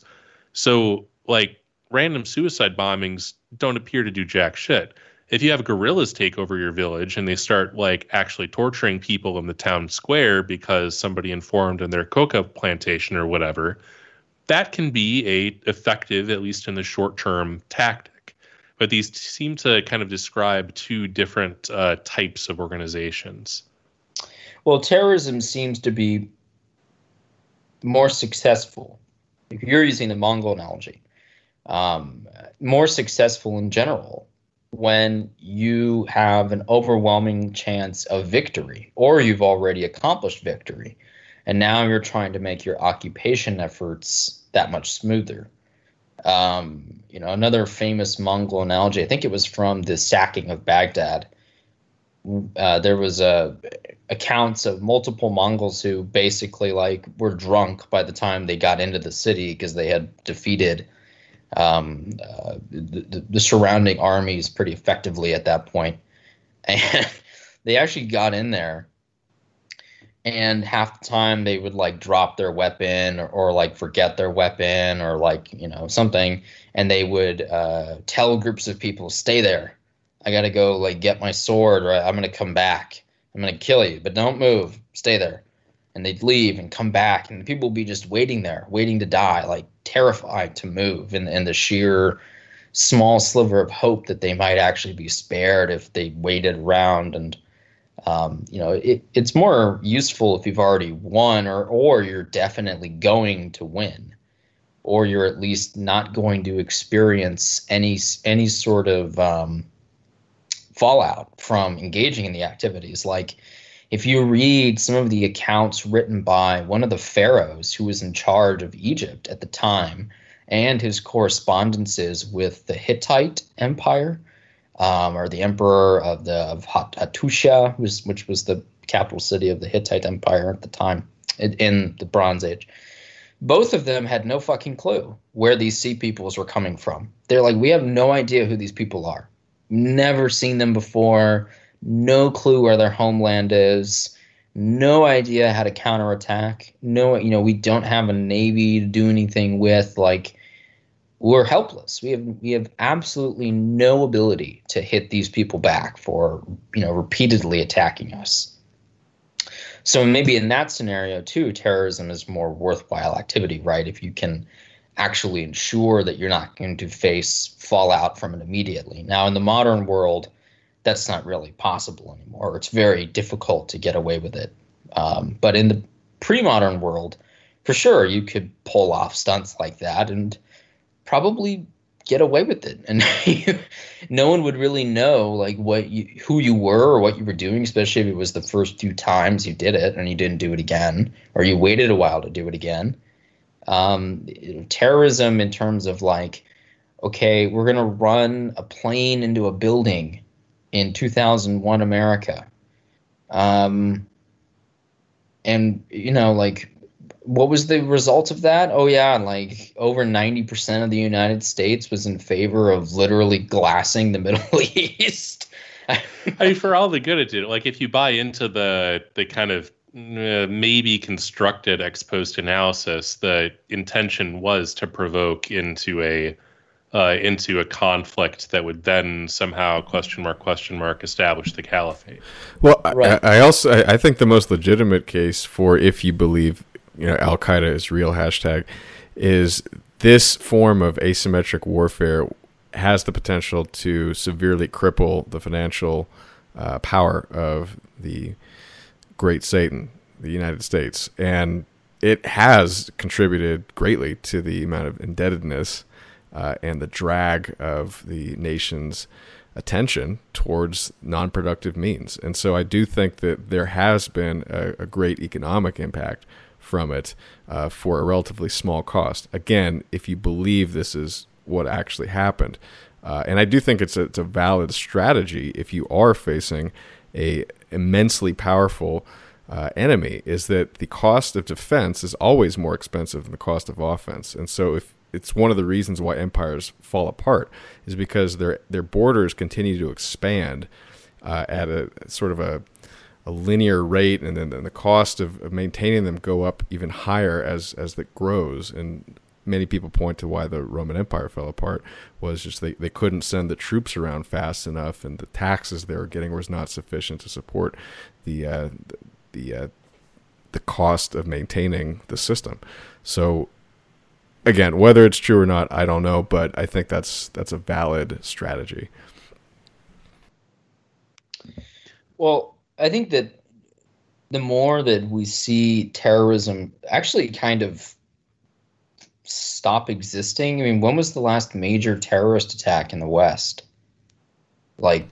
So like random suicide bombings don't appear to do jack shit. If you have guerrillas take over your village and they start like actually torturing people in the town square because somebody informed in their coca plantation or whatever, that can be a effective, at least in the short term, tactic. But these seem to kind of describe two different uh, types of organizations. Well, terrorism seems to be more successful. If you're using the Mongol analogy, um, more successful in general when you have an overwhelming chance of victory or you've already accomplished victory and now you're trying to make your occupation efforts that much smoother. Um, you know, another famous Mongol analogy, I think it was from the sacking of Baghdad. Uh, there was a accounts of multiple Mongols who basically like were drunk by the time they got into the city because they had defeated um, uh, the, the surrounding armies pretty effectively at that point. And they actually got in there, and half the time they would like drop their weapon or, or like forget their weapon or like you know something, and they would uh, tell groups of people, "Stay there. I got to go like get my sword, or I'm gonna come back. I'm gonna kill you, but don't move. Stay there." And they'd leave and come back, and the people would be just waiting there, waiting to die, like terrified to move, and and the sheer small sliver of hope that they might actually be spared if they waited around and um, you know it, it's more useful if you've already won or or you're definitely going to win. Or you're at least not going to experience any any sort of um, fallout from engaging in the activities. Like if you read some of the accounts written by one of the pharaohs who was in charge of Egypt at the time and his correspondences with the Hittite Empire, um, or the emperor of the of Hattusha, was, which was the capital city of the Hittite Empire at the time in, in the Bronze Age. Both of them had no fucking clue where these sea peoples were coming from. They're like, we have no idea who these people are. Never seen them before. No clue where their homeland is no idea how to counterattack. No, you know, we don't have a navy to do anything with. Like, we're helpless. We have we have absolutely no ability to hit these people back for you know repeatedly attacking us. So maybe in that scenario too, terrorism is more worthwhile activity, right? If you can actually ensure that you're not going to face fallout from it immediately. Now, in the modern world, that's not really possible anymore. It's very difficult to get away with it. Um, but in the pre-modern world, for sure, you could pull off stunts like that and probably get away with it, and no one would really know like what you, who you were or what you were doing, especially if it was the first few times you did it and you didn't do it again, or you waited a while to do it again. Um, terrorism, in terms of like, okay, we're gonna run a plane into a building in 2001 America. Um, and you know, like, what was the result of that? Oh yeah, like over 90% of the United States was in favor of literally glassing the Middle East. I mean, for all the good it did, like if you buy into the the kind of uh, maybe constructed ex post analysis, the intention was to provoke into a uh, into a conflict that would then somehow question mark question mark establish the caliphate. Well, right. I, I, also I, I think the most legitimate case for if you believe you know Al Qaeda is real hashtag is this form of asymmetric warfare has the potential to severely cripple the financial uh, power of the great Satan, the United States, and it has contributed greatly to the amount of indebtedness uh, and the drag of the nation's attention towards non-productive means. And so I do think that there has been a, a great economic impact from it uh, for a relatively small cost. Again, if you believe this is what actually happened. Uh, and I do think it's a, it's a valid strategy if you are facing a immensely powerful uh, enemy is that the cost of defense is always more expensive than the cost of offense. And so if it's one of the reasons why empires fall apart is because their their borders continue to expand uh, at a sort of a, a linear rate, and then, then the cost of, of, maintaining them go up even higher as as it grows. And many people point to why the Roman Empire fell apart was just they, they couldn't send the troops around fast enough, and the taxes they were getting was not sufficient to support the uh, the, uh, the cost of maintaining the system. So again, whether it's true or not, I don't know, but I think that's that's a valid strategy. Well, I think that the more that we see terrorism actually kind of stop existing. I mean, when was the last major terrorist attack in the West? Like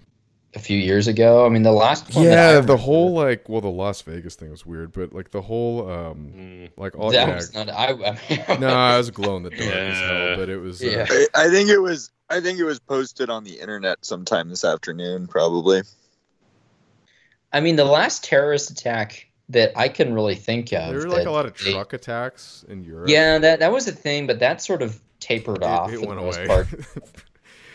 a few years ago. I mean, the last yeah, the whole like well, the Las Vegas thing was weird, but like the whole um mm. like all that yeah, was not. I, I mean, no, I was glow in the dark yeah. as hell, but it was. Yeah, uh, I think it was. I think it was posted on the internet sometime this afternoon, probably. I mean, the last terrorist attack that I can really think of. There were like a lot of truck attacks in Europe. Yeah, that that was a thing, but that sort of tapered it, off it most away. part.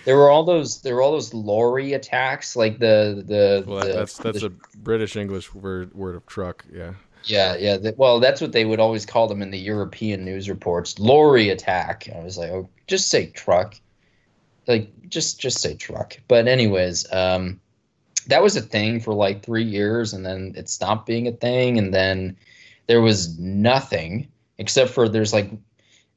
There were all those. There were all those lorry attacks, like the the. Well, the, that's that's the, a British English word word of truck. Yeah. Yeah, yeah. The, well, that's what they would always call them in the European news reports. Lorry attack. I was like, oh, just say truck. Like, just just say truck. But anyways, um, that was a thing for like three years, and then it stopped being a thing, and then there was nothing except for there's like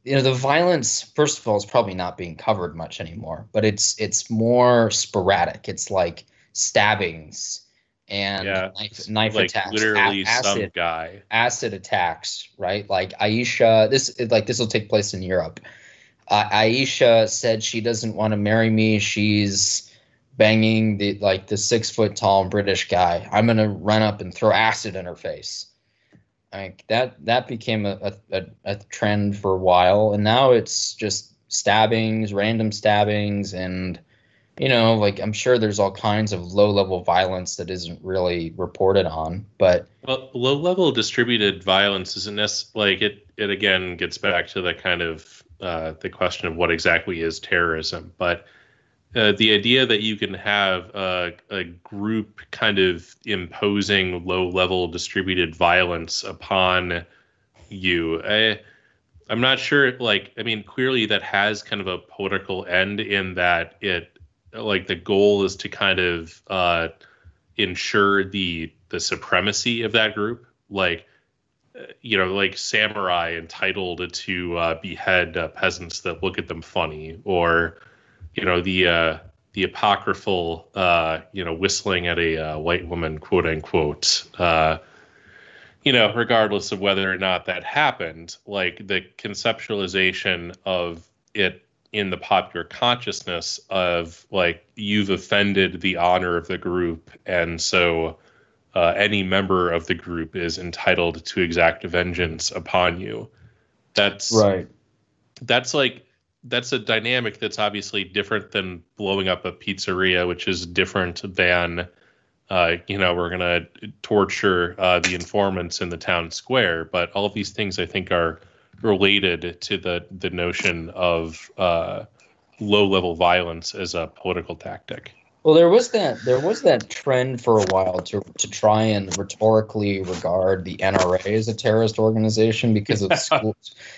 you know the violence first of all is probably not being covered much anymore but it's it's more sporadic. It's like stabbings and yeah, knife, knife like attacks literally acid, some guy. acid attacks right? Like aisha this like this will take place in europe. Uh, aisha said she doesn't want to marry me. She's banging the like the six foot tall british guy. I'm gonna run up and throw acid in her face. Like that that became a, a, a trend for a while and now it's just stabbings random stabbings and you know like i'm sure there's all kinds of low level violence that isn't really reported on but well low level distributed violence isn't necessarily like it it again gets back to the kind of uh, the question of what exactly is terrorism but uh, the idea that you can have a, a, group kind of imposing low level distributed violence upon you. I, I'm not sure. Like, I mean, clearly that has kind of a political end in that it, like, the goal is to kind of uh, ensure the the supremacy of that group. like uh, you know like samurai entitled to uh, behead uh, peasants that look at them funny or you know the uh, the apocryphal uh, you know whistling at a uh, white woman quote unquote uh, you know regardless of whether or not that happened like the conceptualization of it in the popular consciousness of like you've offended the honor of the group and so uh, any member of the group is entitled to exact vengeance upon you. That's right. that's like that's a dynamic that's obviously different than blowing up a pizzeria which is different than uh, you know we're gonna torture uh, the informants in the town square but all of these things i think are related to the the notion of uh, low level violence as a political tactic. Well, there was that there was that trend for a while to to try and rhetorically regard the NRA as a terrorist organization because of school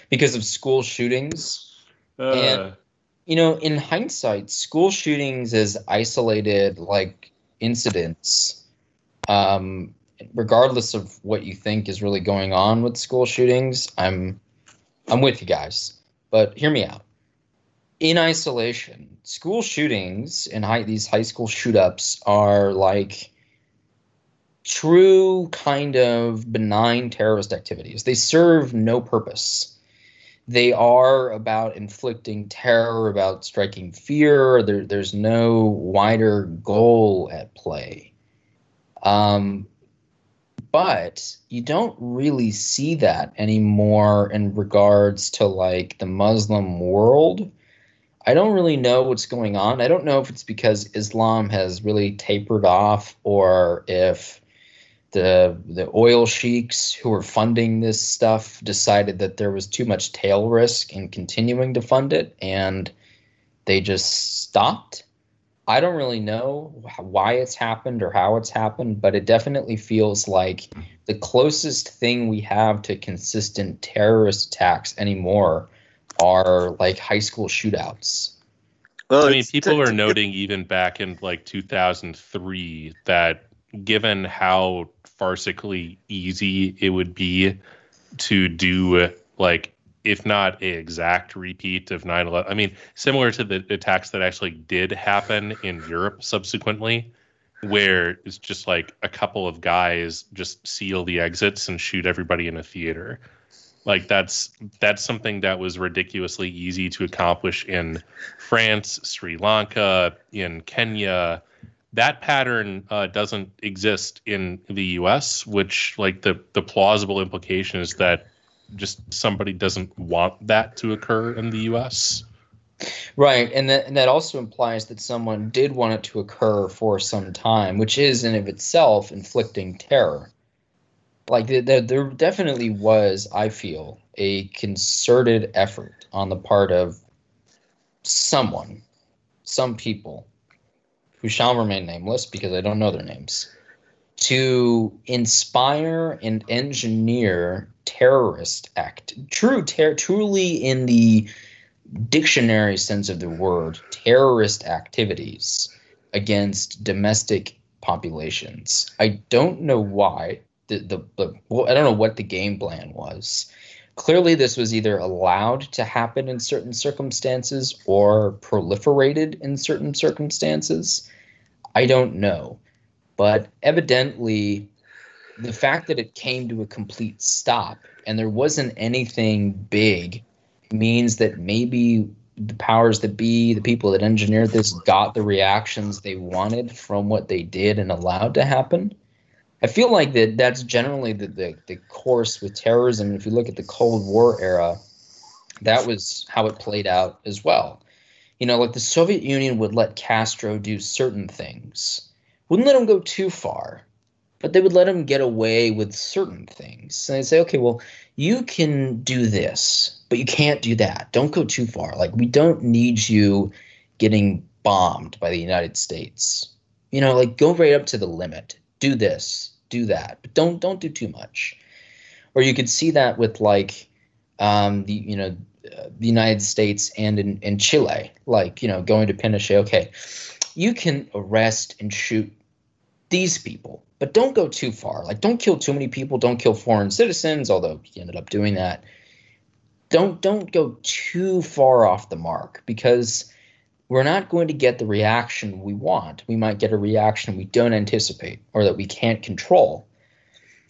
because of school shootings. Uh, and you know, in hindsight, school shootings as isolated like incidents, um, regardless of what you think is really going on with school shootings, I'm I'm with you guys, but hear me out. In isolation, school shootings and high, these high school shoot ups are like true kind of benign terrorist activities. They serve no purpose. They are about inflicting terror, about striking fear. There, there's no wider goal at play. Um, but you don't really see that anymore in regards to like the Muslim world. I don't really know what's going on. I don't know if it's because Islam has really tapered off or if the the oil sheiks who were funding this stuff decided that there was too much tail risk in continuing to fund it and they just stopped. I don't really know why it's happened or how it's happened, but it definitely feels like the closest thing we have to consistent terrorist attacks anymore are like high school shootouts. Well, I mean, people are noting even back in like 2003 that given how farcically easy it would be to do like if not a exact repeat of 9-11 i mean similar to the attacks that actually did happen in europe subsequently where it's just like a couple of guys just seal the exits and shoot everybody in a theater. Like that's that's something that was ridiculously easy to accomplish in france sri lanka in kenya that pattern uh, doesn't exist in the us which like the the plausible implication is that just somebody doesn't want that to occur in the U.S. Right, and that and that also implies that someone did want it to occur for some time, which is in of itself inflicting terror. Like there, there definitely was, I feel, a concerted effort on the part of someone, some people, who shall remain nameless because I don't know their names, to inspire and engineer terrorist act. True ter- truly in the dictionary sense of the word terrorist activities against domestic populations. I don't know why the, the, the well, i don't know what the game plan was clearly this was either allowed to happen in certain circumstances or proliferated in certain circumstances i don't know but evidently the fact that it came to a complete stop and there wasn't anything big means that maybe the powers that be, the people that engineered this, got the reactions they wanted from what they did and allowed to happen. I feel like that that's generally the, the, the course with terrorism. If you look at the Cold War era, that was how it played out as well. You know, like the Soviet Union would let Castro do certain things, wouldn't let him go too far but they would let him get away with certain things. And they'd say, okay, well, you can do this, but you can't do that. Don't go too far. Like, we don't need you getting bombed by the United States. You know, like go right up to the limit. Do this, do that, but don't don't do too much. Or you could see that with like um, the you know uh, the United States and in, in Chile, like you know going to Pinochet. Okay, you can arrest and shoot these people, but don't go too far. Like, don't kill too many people. Don't kill foreign citizens, although he ended up doing that. Don't don't go too far off the mark because we're not going to get the reaction we want. We might get a reaction we don't anticipate or that we can't control.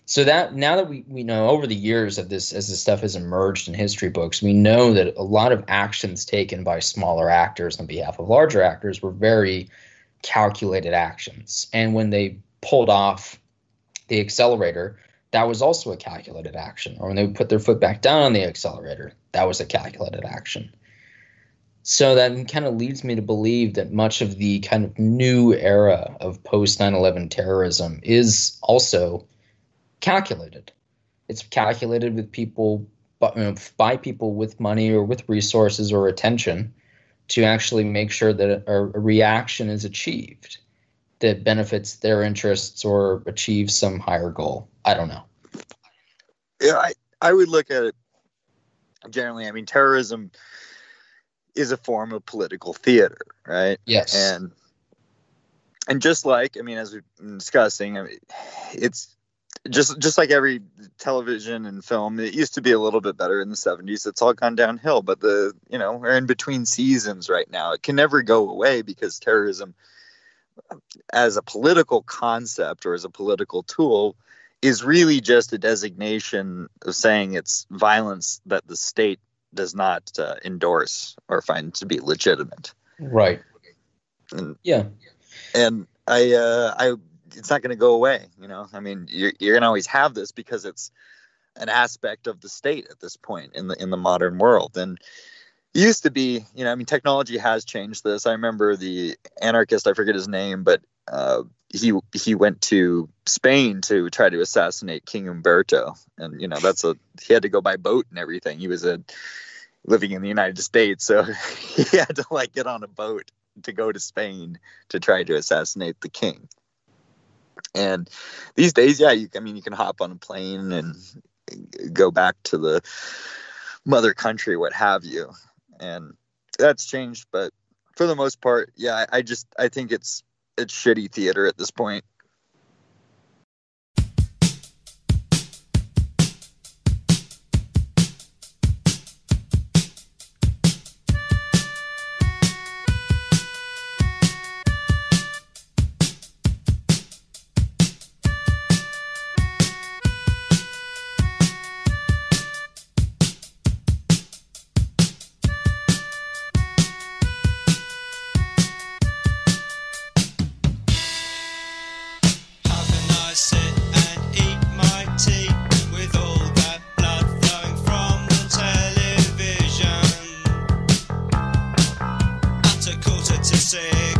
So that now that we, we know over the years of this as this stuff has emerged in history books, we know that a lot of actions taken by smaller actors on behalf of larger actors were very calculated actions. And when they pulled off the accelerator, that was also a calculated action. Or when they put their foot back down on the accelerator, that was a calculated action. So that kind of leads me to believe that much of the kind of new era of post 9 11 terrorism is also calculated. It's calculated with people, by people with money or with resources or attention to actually make sure that a, reaction is achieved that benefits their interests or achieves some higher goal. I don't know. Yeah, I, I would look at it generally. I mean, terrorism is a form of political theater, right? Yes. And and just like I mean, as we've been discussing, I mean, it's just just like every television and film it used to be a little bit better in the 70s it's all gone downhill but the you know we're in between seasons right now it can never go away because terrorism as a political concept or as a political tool is really just a designation of saying it's violence that the state does not uh, endorse or find to be legitimate right and yeah and i uh i it's not going to go away. You know, I mean, you're you're going to always have this because it's an aspect of the state at this point in the in the modern world. And it used to be, you know, I mean, technology has changed this. I remember the anarchist, I forget his name, but uh, he he went to Spain to try to assassinate King Umberto, and you know, that's a he had to go by boat and everything. He was a living in the United States, so he had to like get on a boat to go to Spain to try to assassinate the king. And these days, yeah, you, I mean, you can hop on a plane and go back to the mother country, what have you. And that's changed, but for the most part, yeah, I, I just I think it's it's shitty theater at this point. to say